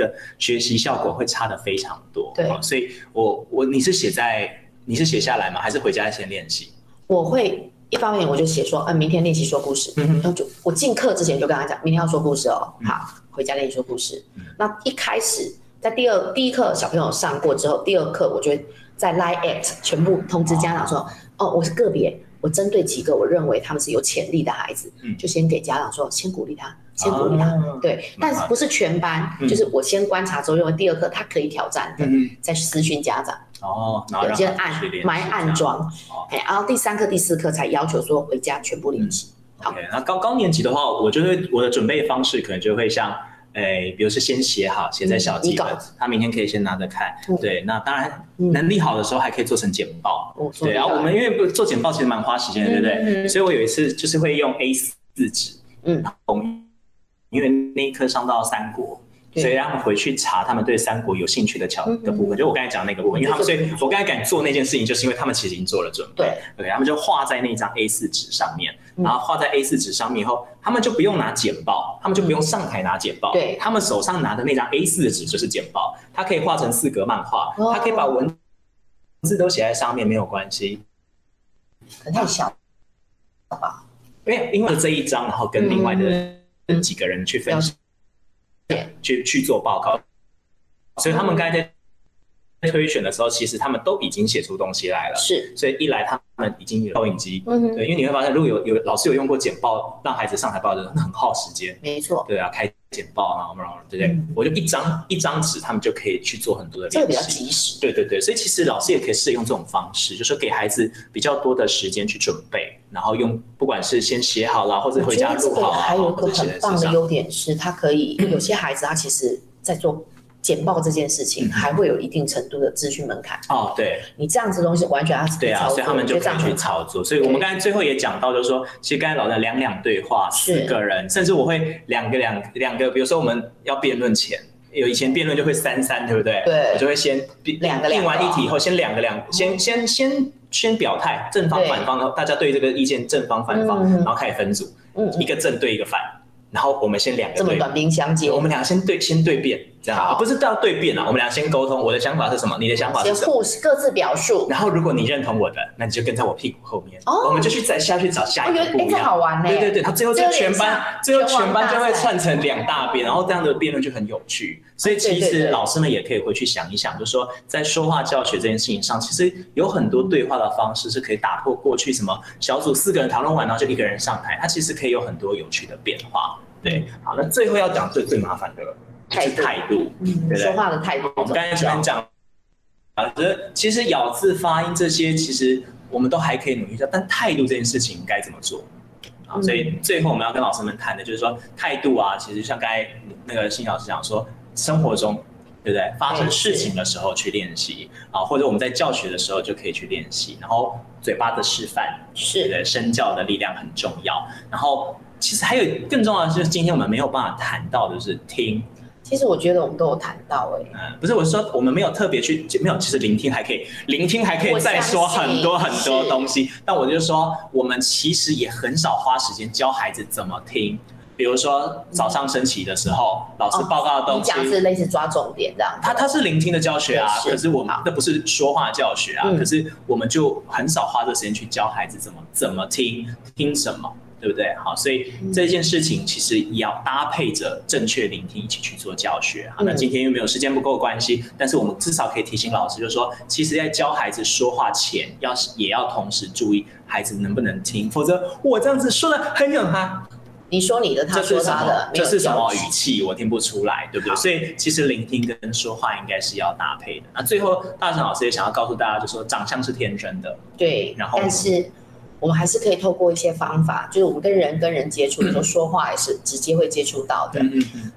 个学习效果会差的非常多，对，所以我我你是写在你是写下来吗？还是回家先练习？我会一方面我就写说，嗯，明天练习说故事，嗯，然后就我进课之前就跟他讲，明天要说故事哦，好，回家练习说故事。那一开始在第二第一课小朋友上过之后，第二课我觉得在 Line@ 全部通知家长说。哦，我是个别，我针对几个我认为他们是有潜力的孩子，嗯，就先给家长说，先鼓励他，先鼓励他，哦、对，但是不是全班，嗯、就是我先观察之后认为第二课他可以挑战的，嗯、再私讯家长。哦，有些暗埋暗装，哎，然后第三课、第四课才要求说回家全部练习。好，那高高年级的话，我觉得我的准备方式可能就会像，哎，比如说先写好，写在小记本，他明天可以先拿着看。对，那当然能力好的时候还可以做成简报。对，然后我们因为做简报其实蛮花时间的，对不对？所以我有一次就是会用 A 四纸，嗯，因为那一科上到三国。所以让他们回去查他们对三国有兴趣的桥的部分，就我刚才讲的那个部分，因为他们所以我刚才敢做那件事情，就是因为他们其实已经做了准备。对，OK，他们就画在那张 A4 纸上面，然后画在 A4 纸上面以后，他们就不用拿剪报，他们就不用上台拿剪报，对，他们手上拿的那张 A4 的纸就是剪报，它可以画成四格漫画，它可以把文字都写在上面，没有关系。很太小，了吧？因为因为这一张，然后跟另外的几个人去分享。去去做报告，所以他们刚才在推选的时候，其实他们都已经写出东西来了。是，所以一来他们已经有投影机，嗯，对，因为你会发现，如果有有老师有用过简报让孩子上台报的，那很耗时间。没错，对啊，开简报啊，对不对？我就一张一张纸，他们就可以去做很多的练习，这个比较及时。对对对，所以其实老师也可以试用这种方式，就是说给孩子比较多的时间去准备。然后用，不管是先写好了，或者回家录好，还有一个很棒的优点是，他可以 (clears throat) 有些孩子他其实，在做简报这件事情，还会有一定程度的资讯门槛。哦，对，你这样子东西完全他对啊，所以他们就可以去操作。所以我们刚才最后也讲到，就是说，其实刚才老师两两对话，四个人，甚至我会两个两两个，比如说我们要辩论前，有以前辩论就会三三，对不对？对，我就会先两个两完一题以后，先两个两，先先先。先表态，正方反方，然后大家对这个意见正方反方，然后开始分组，一个正对一个反，然后我们先两个对，这么短兵相接，我们两个先对先对辩。这样不是都要对辩啊？我们俩先沟通，我的想法是什么？你的想法是什么？先各自表述。然后如果你认同我的，那你就跟在我屁股后面。哦。我们就去再下去找下一个不一样。好玩呢。对对对，他最后就全班，最后全班就会串成两大边，然后这样的辩论就很有趣。所以其实老师们也可以回去想一想，就是说在说话教学这件事情上，其实有很多对话的方式是可以打破过去什么小组四个人讨论完，然后就一个人上台，它其实可以有很多有趣的变化。对，好，那最后要讲最最麻烦的了。态度，态度，嗯，对对，说话的态度。我们刚才前面讲，啊，其实咬字、发音这些，其实我们都还可以努力一下，但态度这件事情该怎么做？啊，所以最后我们要跟老师们谈的就是说，态度啊，其实像刚才那个新老师讲说，生活中，对不对？发生事情的时候去练习啊，或者我们在教学的时候就可以去练习，然后嘴巴的示范，是的，身教的力量很重要。然后其实还有更重要的是，今天我们没有办法谈到的是听。其实我觉得我们都有谈到哎、欸，嗯，不是，我是说我们没有特别去，没有，其实聆听还可以，聆听还可以再说很多很多东西。但我就说，我们其实也很少花时间教孩子怎么听。比如说早上升旗的时候，嗯、老师报告的东西，讲、哦、是类似抓重点这样。他他是聆听的教学啊，是可是我们那不是说话教学啊，嗯、可是我们就很少花这个时间去教孩子怎么怎么听，听什么。对不对？好，所以这件事情其实也要搭配着正确聆听一起去做教学。好，那今天又没有时间不够关系，但是我们至少可以提醒老师，就是说，其实在教孩子说话前，要是也要同时注意孩子能不能听，否则我这样子说的很有他，你说你的，他说他的，这是什么语气？我听不出来，对不对？所以其实聆听跟说话应该是要搭配的。那最后，大成老师也想要告诉大家，就是说长相是天生的，对，然后但是。我们还是可以透过一些方法，就是我们跟人跟人接触的时候，说话也是直接会接触到的。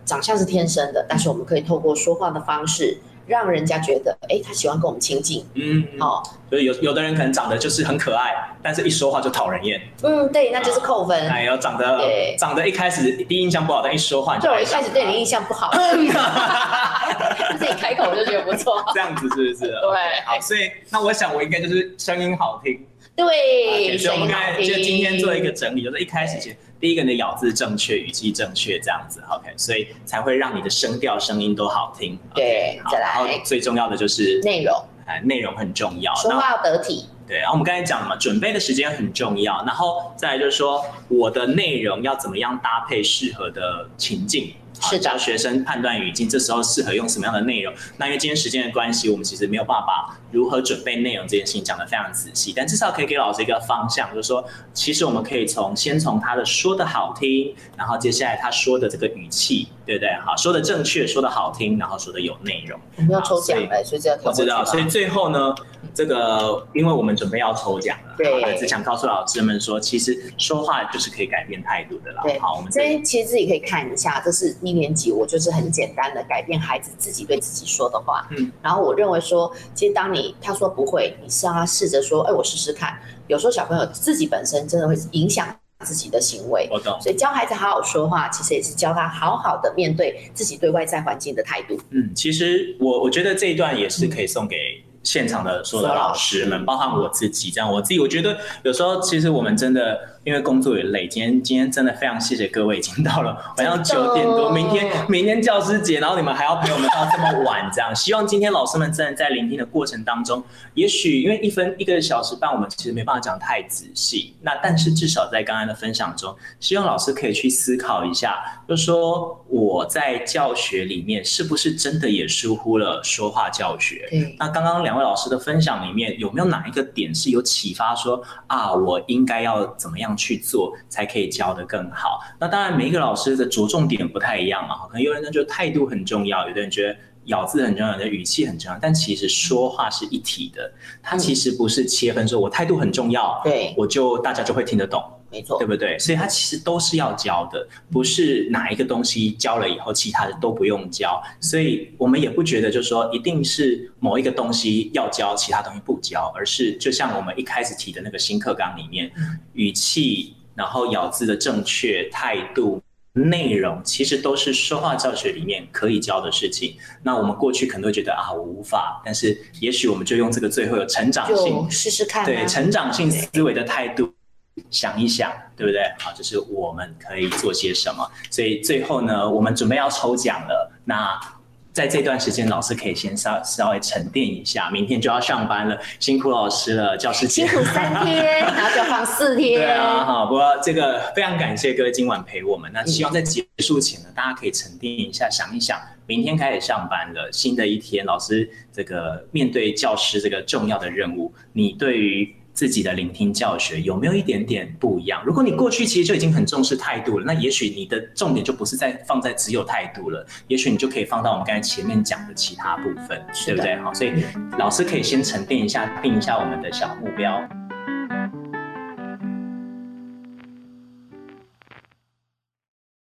长相是天生的，但是我们可以透过说话的方式，让人家觉得，哎，他喜欢跟我们亲近。嗯，好，所以有有的人可能长得就是很可爱，但是一说话就讨人厌。嗯，对，那就是扣分。哎，有长得长得一开始第一印象不好，但一说话就。对，我一开始对你印象不好，(laughs) 自己开口就觉得不错。这样子是不是？(laughs) 对，好，所以那我想我应该就是声音好听。对，所以我们刚才就今天做一个整理，就是一开始先第一个你的咬字正确，语气正确这样子，OK，所以才会让你的声调声音都好听。对，再来，然后最重要的就是内容，哎，内容很重要，说话要得体。对，然后我们刚才讲了嘛，准备的时间很重要，然后再来就是说我的内容要怎么样搭配适合的情境。是的，教学生判断语境，这时候适合用什么样的内容。那因为今天时间的关系，我们其实没有办法如何准备内容这件事情讲得非常仔细，但至少可以给老师一个方向，就是说，其实我们可以从先从他的说的好听，然后接下来他说的这个语气，对不对？好，说的正确，说的好听，然后说的有内容。我们要抽奖了，所以这样我知道，所以最后呢，这个因为我们准备要抽奖了，对，只想告诉老师们说，其实说话就是可以改变态度的啦。对，好，我们这边其实自己可以看一下，这是一年级，我就是很简单的改变孩子自己对自己说的话。嗯，然后我认为说，其实当你他说不会，你是让他试着说，哎，我试试看。有时候小朋友自己本身真的会影响自己的行为。我懂。所以教孩子好好说话，其实也是教他好好的面对自己对外在环境的态度。嗯，其实我我觉得这一段也是可以送给。现场的所有的老师。们，包含我自己，这样。我自己，我觉得有时候其实我们真的因为工作也累，今天今天真的非常谢谢各位，已经到了 (laughs) 晚上九点多，明天明天教师节，然后你们还要陪我们到这么晚，这样，(laughs) 希望今天老师们真的在聆听的过程当中，也许因为一分一个小时半，我们其实没办法讲太仔细，那但是至少在刚刚的分享中，希望老师可以去思考一下，就说我在教学里面是不是真的也疏忽了说话教学？嗯，那刚刚。两位老师的分享里面有没有哪一个点是有启发说啊，我应该要怎么样去做才可以教得更好？那当然每一个老师的着重点不太一样嘛，可能有人觉得态度很重要，有的人觉得咬字很重要，有的语气很重要，但其实说话是一体的，它其实不是切分说我态度很重要，对，我就大家就会听得懂。没错，对不对？所以它其实都是要教的，不是哪一个东西教了以后，其他的都不用教。所以我们也不觉得，就是说一定是某一个东西要教，其他东西不教，而是就像我们一开始提的那个新课纲里面，语气，然后咬字的正确态度、内容，其实都是说话教学里面可以教的事情。那我们过去可能会觉得啊，我无法，但是也许我们就用这个最后有成长性，试试看，对成长性思维的态度。想一想，对不对？好，就是我们可以做些什么。所以最后呢，我们准备要抽奖了。那在这段时间，老师可以先稍稍微沉淀一下，明天就要上班了，辛苦老师了，教师节辛苦三天，(laughs) 然后就放四天。对啊，好，不过这个非常感谢各位今晚陪我们。那希望在结束前呢，大家可以沉淀一下，想一想，明天开始上班了，新的一天，老师这个面对教师这个重要的任务，你对于。自己的聆听教学有没有一点点不一样？如果你过去其实就已经很重视态度了，那也许你的重点就不是在放在只有态度了，也许你就可以放到我们刚才前面讲的其他部分，对不对？好，所以老师可以先沉淀一下，定一下我们的小目标。